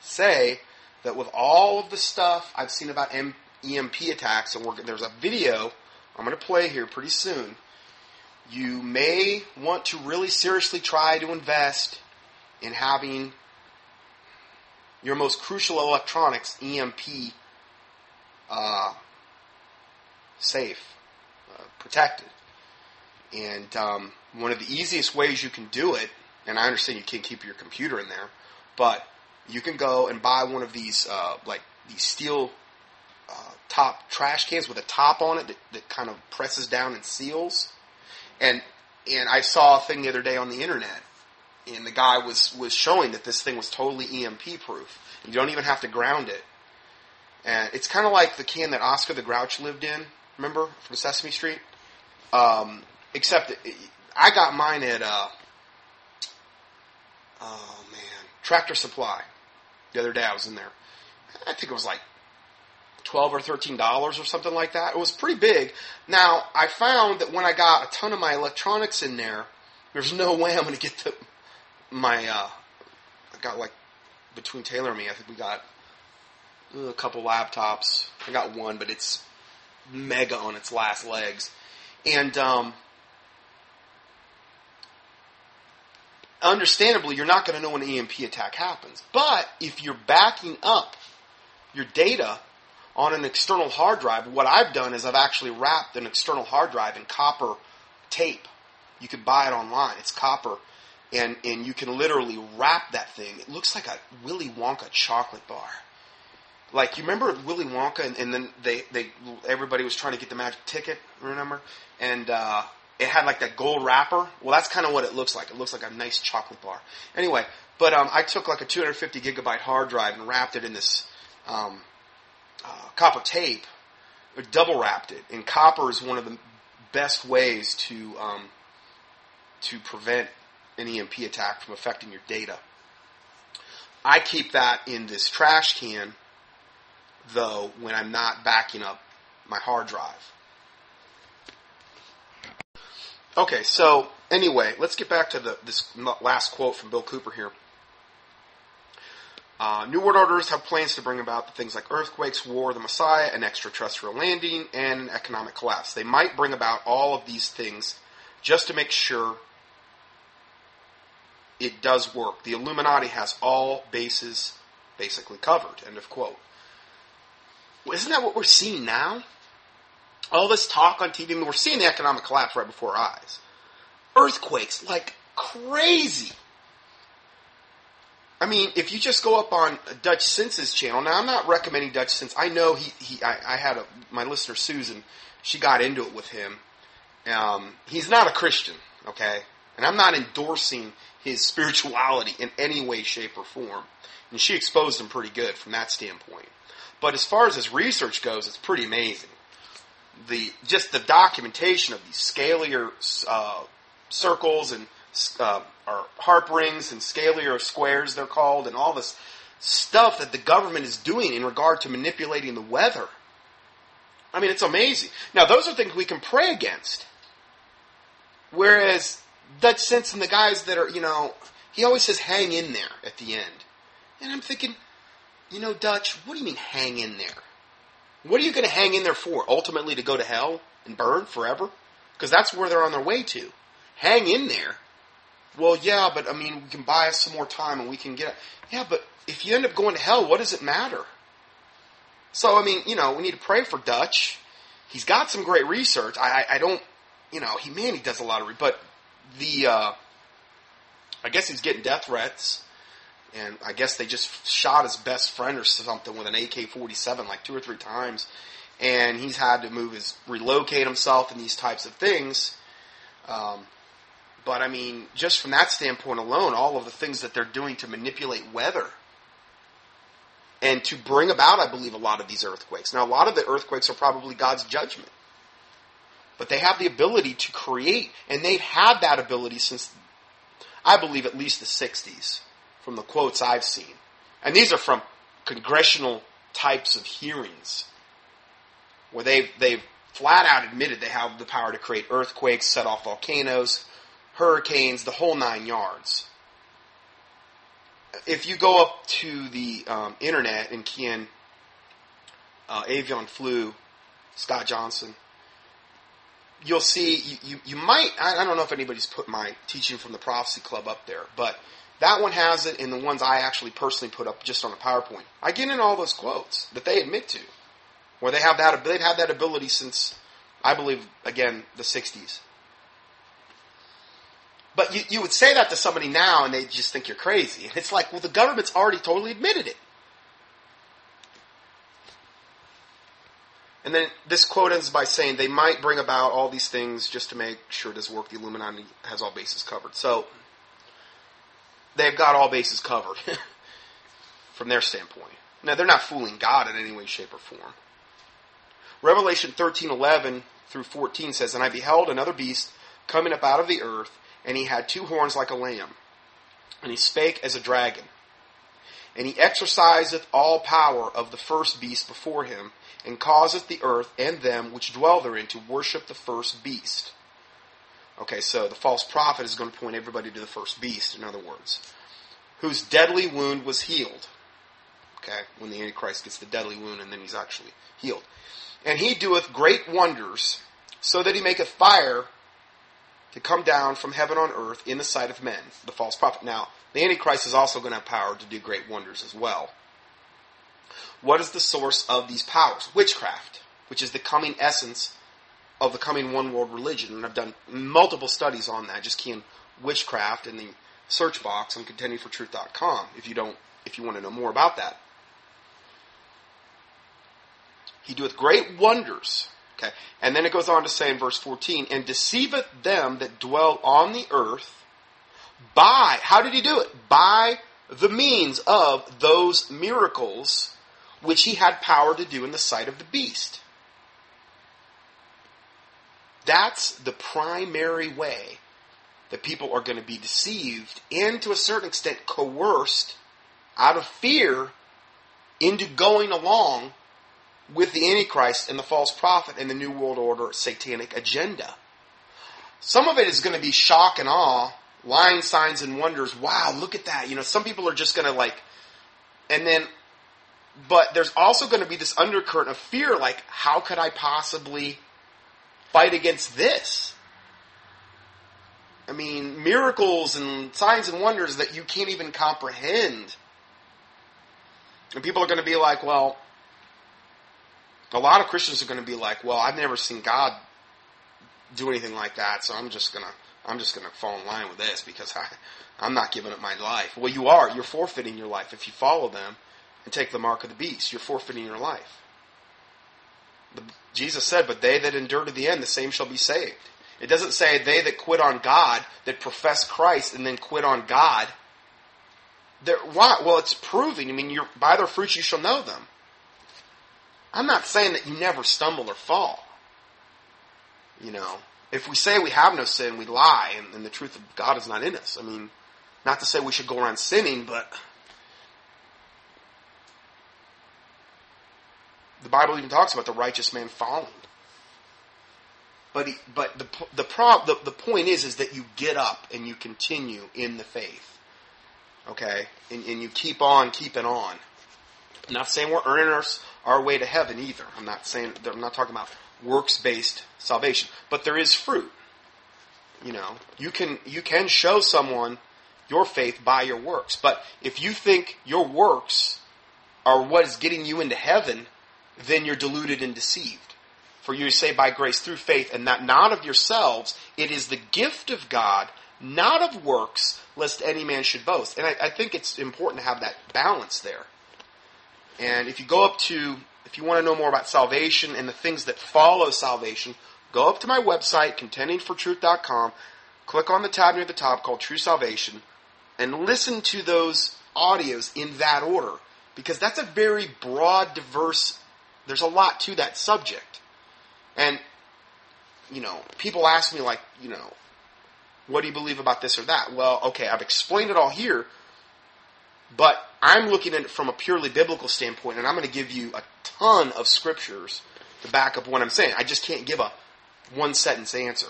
say that with all of the stuff I've seen about M- EMP attacks, and there's a video I'm going to play here pretty soon you may want to really seriously try to invest in having your most crucial electronics EMP uh, safe, uh, protected. And um, one of the easiest ways you can do it, and I understand you can't keep your computer in there, but you can go and buy one of these uh, like these steel uh, top trash cans with a top on it that, that kind of presses down and seals and and I saw a thing the other day on the internet, and the guy was was showing that this thing was totally EMP proof. You don't even have to ground it. and it's kind of like the can that Oscar the Grouch lived in. Remember from Sesame Street? Um, except it, I got mine at uh, oh man, Tractor Supply. The other day I was in there. I think it was like twelve or thirteen dollars or something like that. It was pretty big. Now I found that when I got a ton of my electronics in there, there's no way I'm going to get the my. Uh, I got like between Taylor and me, I think we got uh, a couple laptops. I got one, but it's mega on its last legs, and um, understandably, you're not going to know when an EMP attack happens. But if you're backing up your data on an external hard drive, what I've done is I've actually wrapped an external hard drive in copper tape. You can buy it online. It's copper. And, and you can literally wrap that thing. It looks like a Willy Wonka chocolate bar. Like you remember Willy Wonka, and, and then they, they everybody was trying to get the magic ticket. Remember? And uh, it had like that gold wrapper. Well, that's kind of what it looks like. It looks like a nice chocolate bar. Anyway, but um, I took like a 250 gigabyte hard drive and wrapped it in this um, uh, copper tape, or double wrapped it. And copper is one of the best ways to um, to prevent an EMP attack from affecting your data. I keep that in this trash can, though, when I'm not backing up my hard drive. Okay, so anyway, let's get back to the, this last quote from Bill Cooper here. Uh, New World Orders have plans to bring about things like earthquakes, war, the Messiah, an extraterrestrial landing, and an economic collapse. They might bring about all of these things just to make sure it does work. The Illuminati has all bases basically covered. End of quote. Isn't that what we're seeing now? All this talk on TV, I mean, we're seeing the economic collapse right before our eyes. Earthquakes like crazy. I mean, if you just go up on Dutchsinse's channel, now I'm not recommending Dutchsinse. I know he, he I, I had a, my listener Susan, she got into it with him. Um, he's not a Christian, okay? And I'm not endorsing his spirituality in any way, shape, or form. And she exposed him pretty good from that standpoint. But as far as his research goes, it's pretty amazing. The just the documentation of these scalar uh, circles and uh, or HAARP rings and scalar squares, they're called, and all this stuff that the government is doing in regard to manipulating the weather. I mean, it's amazing. Now, those are things we can pray against. Whereas Dutchsinse and the guys that are, you know, he always says hang in there at the end. And I'm thinking, you know, Dutch, what do you mean hang in there? What are you going to hang in there for? Ultimately to go to hell and burn forever? Because that's where they're on their way to. Hang in there. Well, yeah, but I mean, we can buy us some more time and we can get. Yeah, but if you end up going to hell, what does it matter? So, I mean, you know, we need to pray for Dutch. He's got some great research. I, I, I don't, you know, he man, he does a lot of, re- but the, uh, I guess he's getting death threats, and I guess they just shot his best friend or something with an AK-47 like two or three times, and he's had to move his, relocate himself and these types of things. Um, but I mean, just from that standpoint alone, all of the things that they're doing to manipulate weather and to bring about, I believe, a lot of these earthquakes. Now, a lot of the earthquakes are probably God's judgment. But they have the ability to create, and they've had that ability since, I believe, at least the 60s, from the quotes I've seen. And these are from congressional types of hearings, where they've, they've flat out admitted they have the power to create earthquakes, set off volcanoes, hurricanes, the whole nine yards. If you go up to the um, internet and key in uh, avian flu, Scott Johnson, you'll see, you, you, you might, I, I, don't know if anybody's put my teaching from the Prophecy Club up there, but that one has it, and the ones I actually personally put up just on a PowerPoint. I get in all those quotes that they admit to, where they have that, they've had that ability since, I believe, again, the 60s. But you, you would say that to somebody now and they just think you're crazy. And it's like, well, the government's already totally admitted it. And then this quote ends by saying they might bring about all these things just to make sure this work. The Illuminati has all bases covered. So they've got all bases covered from their standpoint. Now, they're not fooling God in any way, shape, or form. Revelation 13:11 through 14 says, And I beheld another beast coming up out of the earth, and he had two horns like a lamb, and he spake as a dragon. And he exerciseth all power of the first beast before him, and causeth the earth and them which dwell therein to worship the first beast. Okay, so the false prophet is going to point everybody to the first beast, in other words, whose deadly wound was healed. Okay, when the Antichrist gets the deadly wound and then he's actually healed. And he doeth great wonders, so that he maketh fire to come down from heaven on earth in the sight of men, the false prophet. Now, the Antichrist is also going to have power to do great wonders as well. What is the source of these powers? Witchcraft, which is the coming essence of the coming one world religion. And I've done multiple studies on that. Just key in witchcraft in the search box on contendingfortruth.com if you don't if you want to know more about that. He doeth great wonders. Okay. And then it goes on to say in verse 14, and deceiveth them that dwell on the earth by, how did he do it? By the means of those miracles which he had power to do in the sight of the beast. That's the primary way that people are going to be deceived and to a certain extent coerced out of fear into going along with the Antichrist and the false prophet and the New World Order satanic agenda. Some of it is going to be shock and awe, lying signs and wonders. Wow, look at that. You know, some people are just going to like, and then, but there's also going to be this undercurrent of fear like, how could I possibly fight against this? I mean, miracles and signs and wonders that you can't even comprehend. And people are going to be like, well, a lot of Christians are going to be like, well, I've never seen God do anything like that, so I'm just going to I'm just going to fall in line with this because I, I'm not giving up my life. Well, you are. You're forfeiting your life. If you follow them and take the mark of the beast, you're forfeiting your life. The, Jesus said, But they that endure to the end, the same shall be saved. It doesn't say they that quit on God, that profess Christ and then quit on God. Why? Well, it's proving. I mean, by their fruits you shall know them. I'm not saying that you never stumble or fall. You know, if we say we have no sin, we lie, and, and the truth of God is not in us. I mean, not to say we should go around sinning, but the Bible even talks about the righteous man falling. But he, but the the, prob, the the point is is that you get up and you continue in the faith, okay, and, and you keep on keeping on. I'm not saying we're earning our, our way to heaven either. I'm not saying I'm not talking about works based salvation, but there is fruit. You know, you can you can show someone your faith by your works, but if you think your works are what is getting you into heaven, then you're deluded and deceived. For you say by grace through faith, and that not of yourselves, it is the gift of God, not of works, lest any man should boast. And I, I think it's important to have that balance there. And if you go up to, if you want to know more about salvation and the things that follow salvation, go up to my website, contendingfortruth.com, click on the tab near the top called True Salvation, and listen to those audios in that order. Because that's a very broad, diverse, there's a lot to that subject. And, you know, people ask me, like, you know, what do you believe about this or that? Well, okay, I've explained it all here, but I'm looking at it from a purely biblical standpoint, and I'm going to give you a ton of scriptures to back up what I'm saying. I just can't give a one sentence answer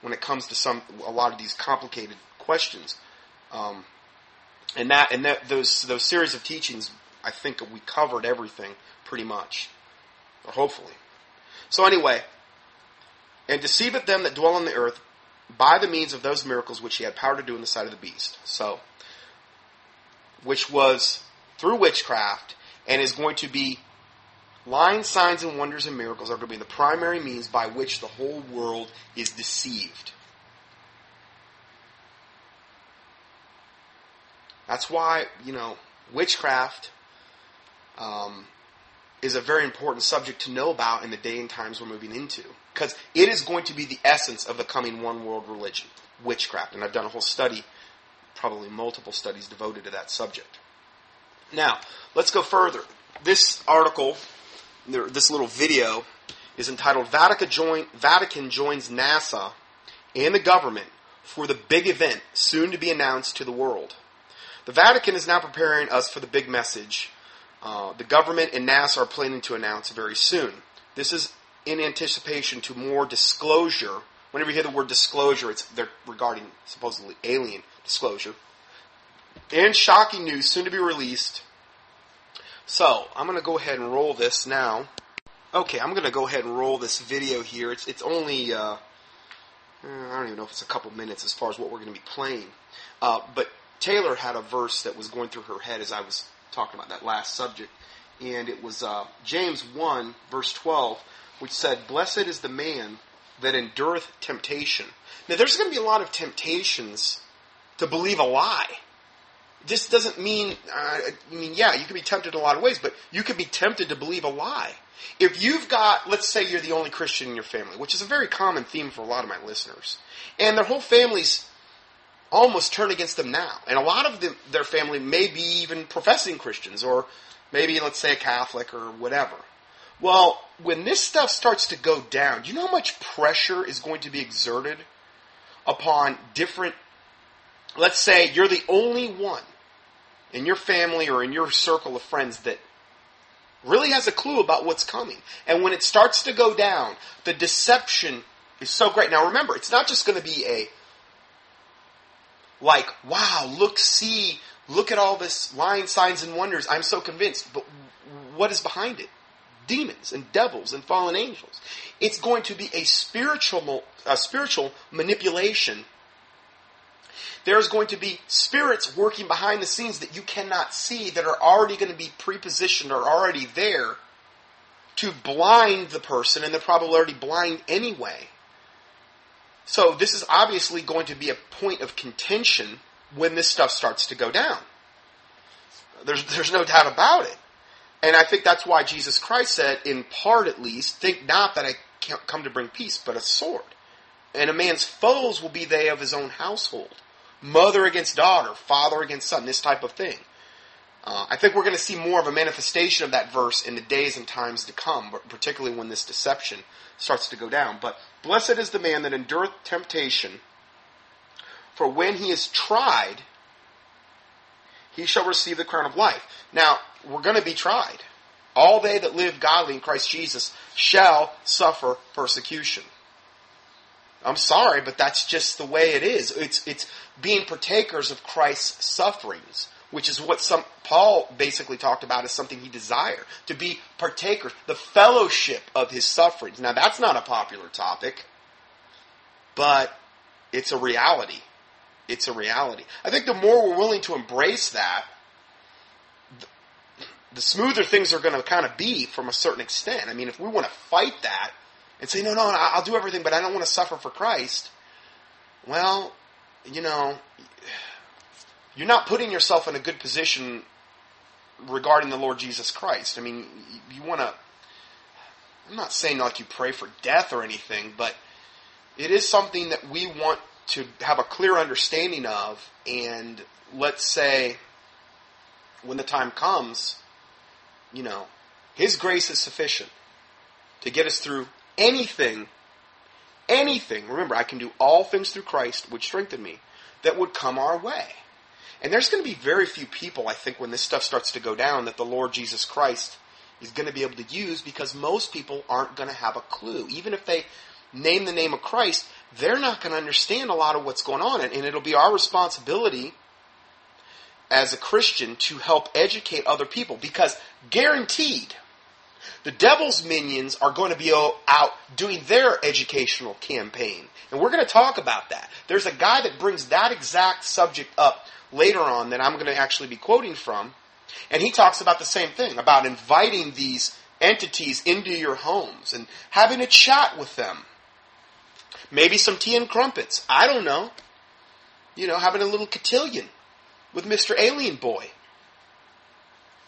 when it comes to some a lot of these complicated questions. Um, and that and that those those series of teachings, I think we covered everything pretty much, or hopefully. So anyway, and deceiveth them that dwell on the earth by the means of those miracles which he had power to do in the sight of the beast. So which was through witchcraft and is going to be lying signs and wonders and miracles are going to be the primary means by which the whole world is deceived. That's why, you know, witchcraft um, is a very important subject to know about in the day and times we're moving into. Because it is going to be the essence of the coming one world religion, witchcraft. And I've done a whole study probably multiple studies devoted to that subject. Now, let's go further. This article, this little video, is entitled Vatican, Join, Vatican Joins NASA and the Government for the Big Event Soon to be Announced to the World. The Vatican is now preparing us for the big message uh, the government and NASA are planning to announce very soon. This is in anticipation to more disclosure. Whenever you hear the word disclosure, it's they're regarding supposedly alien disclosure. And shocking news soon to be released. So I'm going to go ahead and roll this now. Okay, I'm going to go ahead and roll this video here. It's it's only uh, I don't even know if it's a couple minutes as far as what we're going to be playing. Uh, but Taylor had a verse that was going through her head as I was talking about that last subject, and it was uh, James 1, verse 12, which said, Blessed is the man that endureth temptation. Now, there's going to be a lot of temptations to believe a lie. This doesn't mean, uh, I mean, yeah, you can be tempted in a lot of ways, but you can be tempted to believe a lie. If you've got, let's say you're the only Christian in your family, which is a very common theme for a lot of my listeners, and their whole family's almost turn against them now. And a lot of them, their family may be even professing Christians, or maybe, let's say, a Catholic or whatever. Well, when this stuff starts to go down, do you know how much pressure is going to be exerted upon different, let's say you're the only one in your family or in your circle of friends that really has a clue about what's coming. And when it starts to go down, the deception is so great. Now remember, it's not just going to be a like, wow, look, see, look at all this lying signs and wonders. I'm so convinced. But what is behind it? Demons and devils and fallen angels. It's going to be a spiritual, a spiritual manipulation. There's going to be spirits working behind the scenes that you cannot see that are already going to be prepositioned or already there to blind the person, and they're probably already blind anyway. So this is obviously going to be a point of contention when this stuff starts to go down. There's, there's no doubt about it. And I think that's why Jesus Christ said, in part at least, think not that I come to bring peace, but a sword. And a man's foes will be they of his own household. Mother against daughter, father against son, this type of thing. Uh, I think we're going to see more of a manifestation of that verse in the days and times to come, but particularly when this deception starts to go down. But blessed is the man that endureth temptation, for when he is tried, he shall receive the crown of life. Now, we're going to be tried. All they that live godly in Christ Jesus shall suffer persecution. I'm sorry, but that's just the way it is. It's, it's being partakers of Christ's sufferings which is what some Paul basically talked about as something he desired to be partakers, the fellowship of his sufferings. Now that's not a popular topic, but it's a reality. It's a reality. I think the more we're willing to embrace that, the, the smoother things are going to kind of be from a certain extent. I mean, if we want to fight that and say, no, no, I'll do everything, but I don't want to suffer for Christ, well, you know, you're not putting yourself in a good position regarding the Lord Jesus Christ. I mean, you, want to. I'm not saying like you pray for death or anything, but it is something that we want to have a clear understanding of. And let's say when the time comes, you know, His grace is sufficient to get us through anything, anything. Remember, I can do all things through Christ, which strengthen me, that would come our way. And there's going to be very few people, I think, when this stuff starts to go down, that the Lord Jesus Christ is going to be able to use because most people aren't going to have a clue. Even if they name the name of Christ, they're not going to understand a lot of what's going on. And it'll be our responsibility as a Christian to help educate other people because guaranteed, the devil's minions are going to be out doing their educational campaign. And we're going to talk about that. There's a guy that brings that exact subject up later on that I'm going to actually be quoting from. And he talks about the same thing about inviting these entities into your homes and having a chat with them. Maybe some tea and crumpets. I don't know. You know, having a little cotillion with Mr. Alien Boy.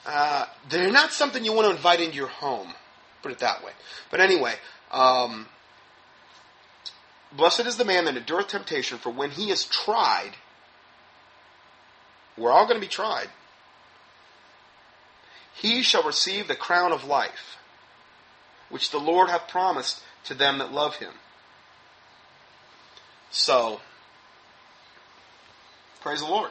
Uh, they're not something you want to invite into your home. Put it that way. But anyway, um, blessed is the man that endureth temptation, for when he is tried, we're all going to be tried. he shall receive the crown of life, which the Lord hath promised to them that love him. So, praise the Lord.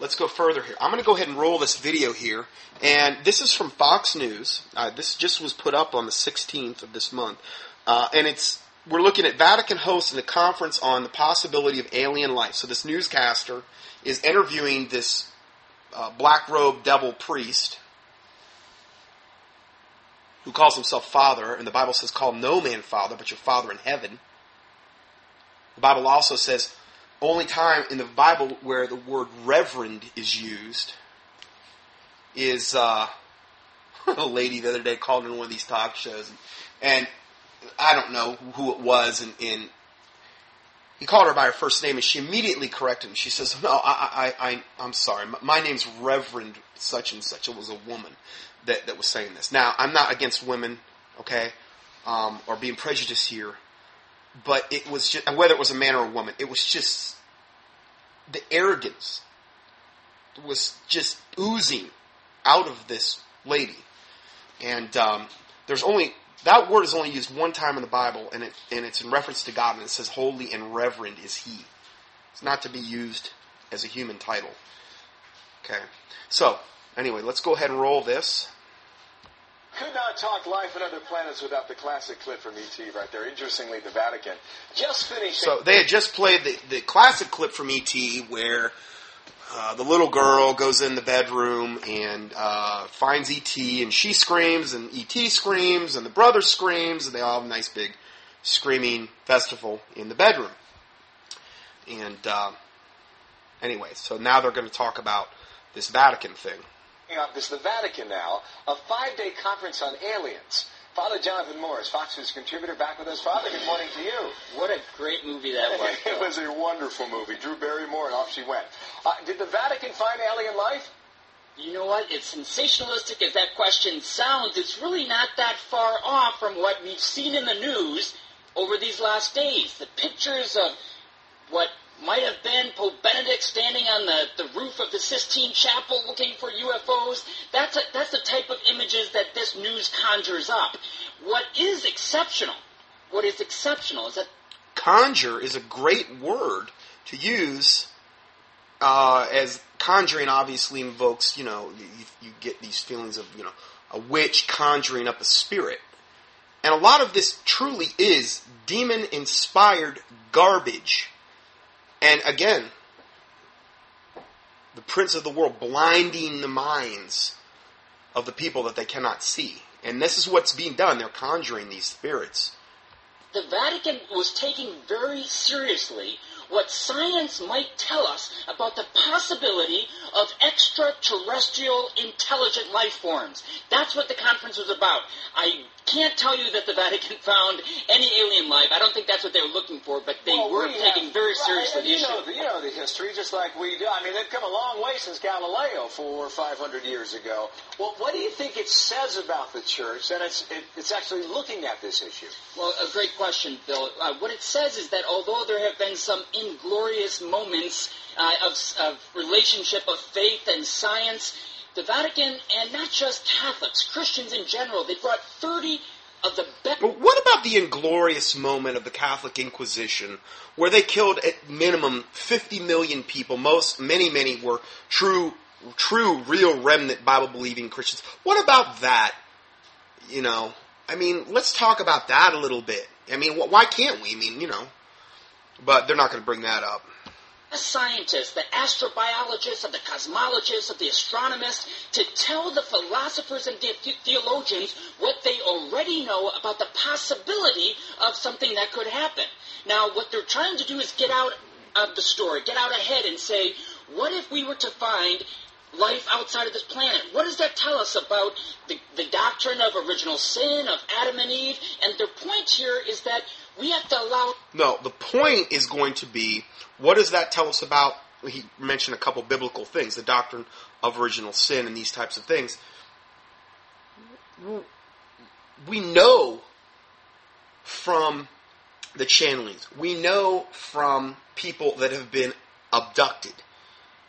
Let's go further here. I'm going to go ahead and roll this video here. And this is from Fox News. Uh, this just was put up on the 16th of this month. Uh, and it's we're looking at Vatican hosting a conference on the possibility of alien life. So this newscaster is interviewing this uh, black robe devil priest who calls himself Father, and the Bible says, "Call no man Father, but your Father in heaven." The Bible also says, only time in the Bible where the word reverend is used is uh, a lady the other day called in one of these talk shows, and, and I don't know who it was, and, and, he called her by her first name, and she immediately corrected him. She says, "No, I, I, I, I'm sorry. My name's Reverend such and such. It was a woman that that was saying this. Now, I'm not against women, okay, um, or being prejudiced here, but it was just whether it was a man or a woman, it was just the arrogance was just oozing out of this lady, and um, there's only that word is only used one time in the Bible, and it and it's in reference to God, and it says, "Holy and reverend is He." It's not to be used as a human title. Okay, so anyway, let's go ahead and roll this. Could not talk life on other planets without the classic clip from ET right there. Interestingly, the Vatican just finished. So they had just played the, the classic clip from ET where uh, the little girl goes in the bedroom and uh, finds ET, and she screams, and ET screams, and the brother screams, and they all have a nice big screaming festival in the bedroom. And uh, anyway, so now they're going to talk about this Vatican thing. This is the Vatican now, a five-day conference on aliens. Father Jonathan Morris, Fox News contributor, back with us. Father, good morning to you. What a great movie that was. it was a wonderful movie. Drew Barrymore, and off she went. Uh, did the Vatican find alien life? You know what? As sensationalistic as that question sounds, it's really not that far off from what we've seen in the news over these last days. The pictures of what might have been Pope Benedict standing on the, the roof of the Sistine Chapel looking for UFOs. That's, a, that's the type of images that this news conjures up. What is exceptional, what is exceptional is that. Conjure is a great word to use uh, as conjuring obviously invokes, you know, you, you get these feelings of, you know, a witch conjuring up a spirit. And a lot of this truly is demon inspired garbage and again, the prince of the world blinding the minds of the people that they cannot see. And this is what's being done. They're conjuring these spirits. The Vatican was taking very seriously what science might tell us about the possibility of extraterrestrial intelligent life forms. That's what the conference was about. I can't tell you that the Vatican found any alien life. I don't think that's what they were looking for, but they well, were we taking have, very seriously the you issue. Know, you know the history, just like we do. I mean, they've come a long way since Galileo, four or five hundred years ago. Well, what do you think it says about the church that it's, it, it's actually looking at this issue? Well, a great question, Bill. Uh, what it says is that although there have been some inglorious moments uh, of, of relationship of faith and science, the Vatican, and not just Catholics, Christians in general, they brought 30 of the best. But what about the inglorious moment of the Catholic Inquisition, where they killed at minimum 50 million people? Most, many, many were true, true, real remnant Bible believing Christians. What about that? You know, I mean, let's talk about that a little bit. I mean, why can't we? I mean, you know, but they're not going to bring that up the scientists, the astrobiologists, of the cosmologists, of the astronomers, to tell the philosophers and the- theologians what they already know about the possibility of something that could happen. Now, what they're trying to do is get out of the story, get out ahead and say, what if we were to find life outside of this planet. What does that tell us about the, the doctrine of original sin, of Adam and Eve? And their point here is that we have to allow. No, the point is going to be what does that tell us about? He mentioned a couple biblical things, the doctrine of original sin and these types of things. We know from the channelings, we know from people that have been abducted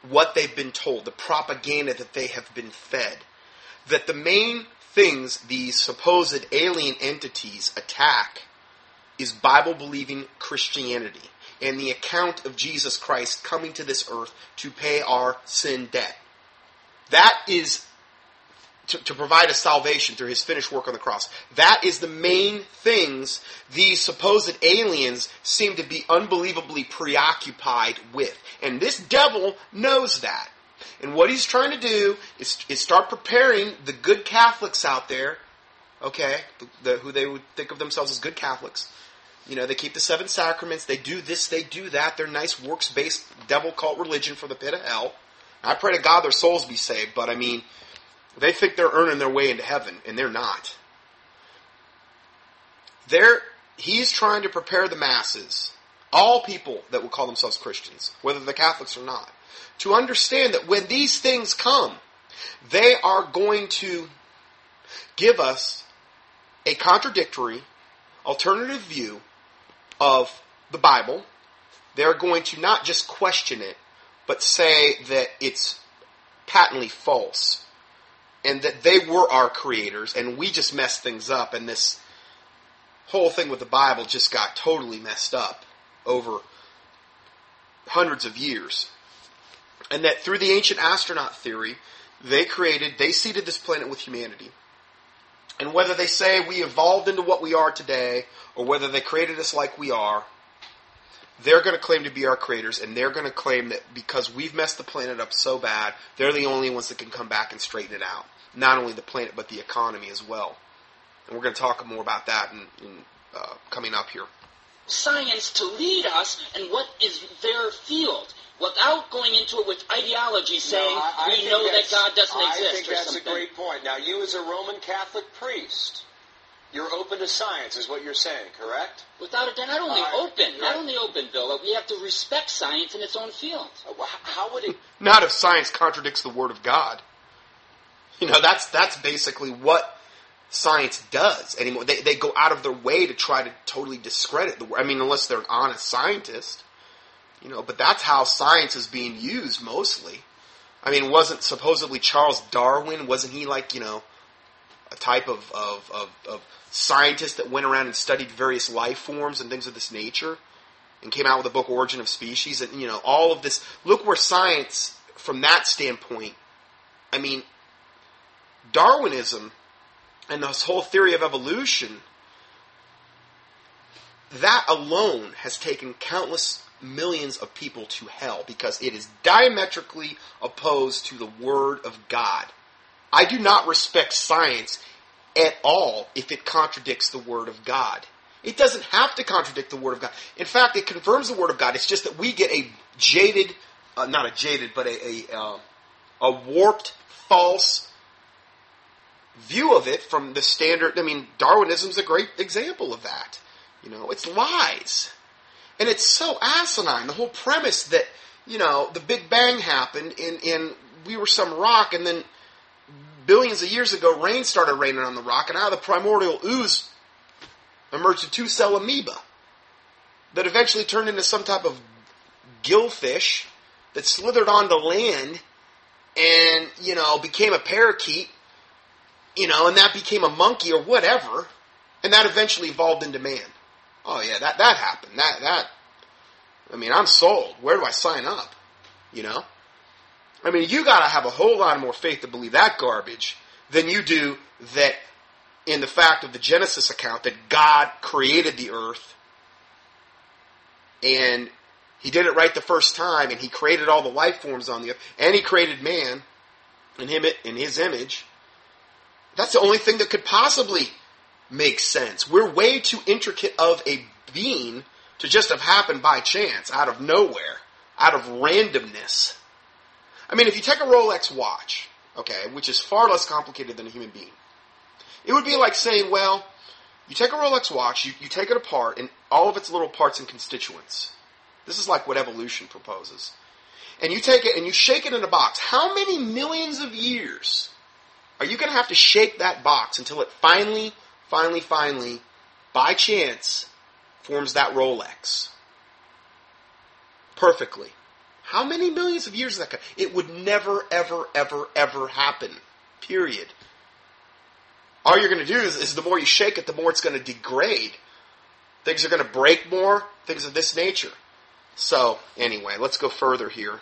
what they've been told, the propaganda that they have been fed. that the main things these supposed alien entities attack is Bible believing Christianity and the account of Jesus Christ coming to this earth to pay our sin debt. That is to, to, provide a salvation through his finished work on the cross. That is the main things these supposed aliens seem to be unbelievably preoccupied with. And this devil knows that. And what he's trying to do is, is start preparing the good Catholics out there, okay, the, the, who they would think of themselves as good Catholics. You know, they keep the seven sacraments, they do this, they do that. They're nice works based devil cult religion for the pit of hell. I pray to God their souls be saved, but I mean, they think they're earning their way into heaven, and they're not. They're, he's trying to prepare the masses, all people that will call themselves Christians, whether they're Catholics or not, to understand that when these things come, they are going to give us a contradictory, alternative view of the Bible. They're going to not just question it, but say that it's patently false and that they were our creators and we just messed things up and this whole thing with the Bible just got totally messed up over hundreds of years. And that through the ancient astronaut theory, they created, they seeded this planet with humanity. And whether they say we evolved into what we are today, or whether they created us like we are, they're going to claim to be our creators, and they're going to claim that because we've messed the planet up so bad, they're the only ones that can come back and straighten it out. Not only the planet, but the economy as well. And we're going to talk more about that in, in uh, coming up here. Science to lead us and what is their field without going into it with ideology saying no, I, I we know that God doesn't I exist. I think that's something. a great point. Now, you as a Roman Catholic priest, you're open to science, is what you're saying, correct? Without a doubt, not only Uh, open, not right. only open, Bill. But we have to respect science in its own field. Uh, wh- How would it? Not if science contradicts the Word of God. You know, that's that's basically what science does anymore. They, they go out of their way to try to totally discredit the word. I mean, unless they're an honest scientist, you know. But that's how science is being used mostly. I mean, wasn't supposedly Charles Darwin? Wasn't he like you know a type of of, of, of scientist that went around and studied various life forms and things of this nature, and came out with a book, Origin of Species, and you know all of this. Look where science, from that standpoint, I mean, Darwinism and this whole theory of evolution, that alone has taken countless millions of people to hell because it is diametrically opposed to the Word of God. I do not respect science at all if it contradicts the Word of God. It doesn't have to contradict the Word of God. In fact, it confirms the Word of God. It's just that we get a jaded, uh, not a jaded, but a, a, uh, a warped, false view of it from the standard. I mean, Darwinism's a great example of that. You know, it's lies. And it's so asinine. The whole premise that, you know, the Big Bang happened and, and we were some rock and then billions of years ago rain started raining on the rock and out of the primordial ooze emerged a two cell amoeba that eventually turned into some type of gillfish that slithered onto land and, you know, became a parakeet you know, and that became a monkey or whatever, and that eventually evolved into man. Oh yeah, that that happened. That that. I mean, I'm sold. Where do I sign up? You know. I mean, you got to have a whole lot more faith to believe that garbage than you do that in the fact of the Genesis account that God created the earth and he did it right the first time and he created all the life forms on the earth and he created man in him in his image that's the only thing that could possibly make sense. We're way too intricate of a being to just have happened by chance, out of nowhere, out of randomness. I mean, if you take a Rolex watch, okay, which is far less complicated than a human being, it would be like saying, well, you take a Rolex watch, you, you take it apart, and all of its little parts and constituents. This is like what evolution proposes. And you take it and you shake it in a box. How many millions of years are you going to have to shake that box until it finally, finally, finally, by chance, forms that Rolex? Perfectly. How many millions of years is that? It would never, ever, ever, ever happen. Period. all you're going to do is, is the more you shake it, the more it's going to degrade. Things are going to break more, things of this nature. So, anyway, let's go further here.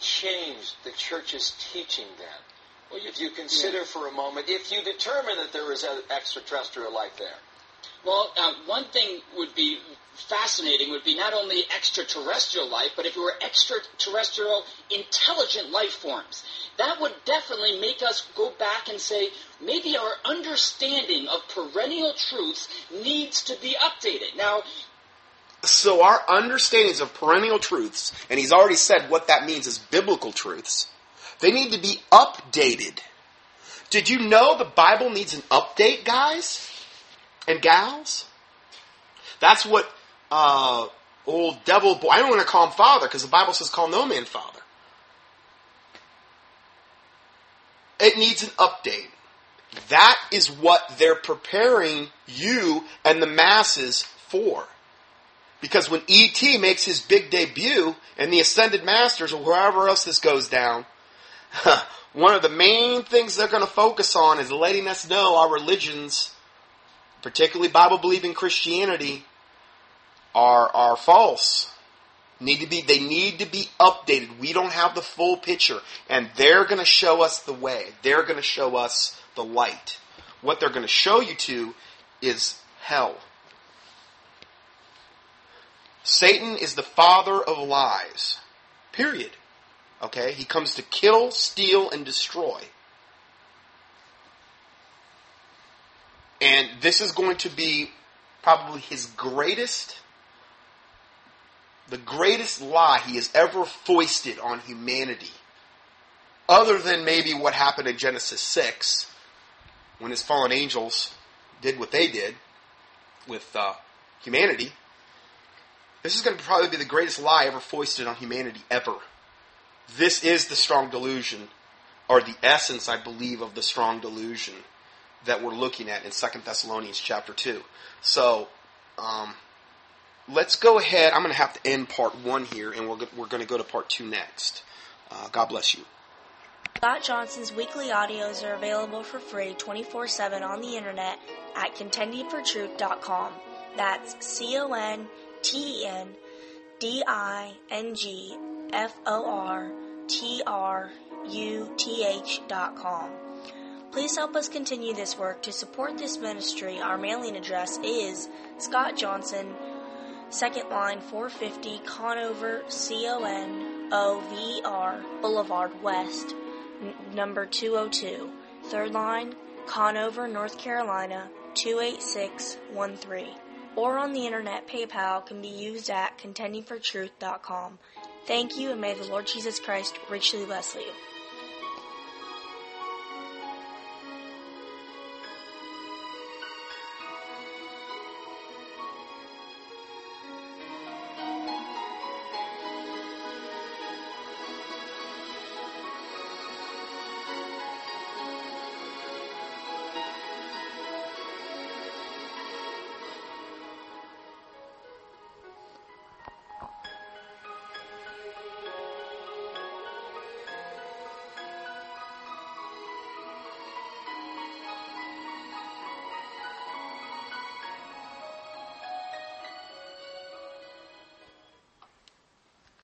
Change the church's teaching then. Well, if you consider for a moment, if you determine that there is a extraterrestrial life there, Well, uh, one thing would be fascinating would be not only extraterrestrial life, but if it were extraterrestrial intelligent life forms. That would definitely make us go back and say, maybe our understanding of perennial truths needs to be updated. Now, So, our understandings of perennial truths, and he's already said what that means is biblical truths, they need to be updated. Did you know the Bible needs an update, guys and gals? That's what uh, old devil boy. I don't want to call him father because the Bible says call no man father. It needs an update. That is what they're preparing you and the masses for. Because when E.T. makes his big debut and the Ascended Masters or wherever else this goes down, one of the main things they're going to focus on is letting us know our religions, particularly Bible believing Christianity, are are false. Need to be they need to be updated. We don't have the full picture, and they're going to show us the way. They're going to show us the light. What they're going to show you to is hell. Satan is the father of lies. Period. Okay? He comes to kill, steal, and destroy. And this is going to be probably his greatest, the greatest lie he has ever foisted on humanity. Other than maybe what happened in Genesis 6, when his fallen angels did what they did with uh, humanity. This is going to probably be the greatest lie ever foisted on humanity ever. This is the strong delusion, or the essence, I believe, of the strong delusion that we're looking at in Second Thessalonians chapter 2. So, um, let's go ahead. I'm going to have to end part one here, and we're, we're going to go to part two next. Uh, God bless you. Scott Johnson's weekly audios are available for free 24 7 on the internet at contendingfortruth.com. That's C O N T E N D I N G F O R T R U T H dot com. Please help us continue this work. To support this ministry, our mailing address is Scott Johnson, Second Line 450, Conover, C O N O V R Boulevard West, n- number 202. Third line, Conover, North Carolina, 28613. Or on the internet, PayPal can be used at contendingfortruth.com. Thank you, and may the Lord Jesus Christ richly bless you.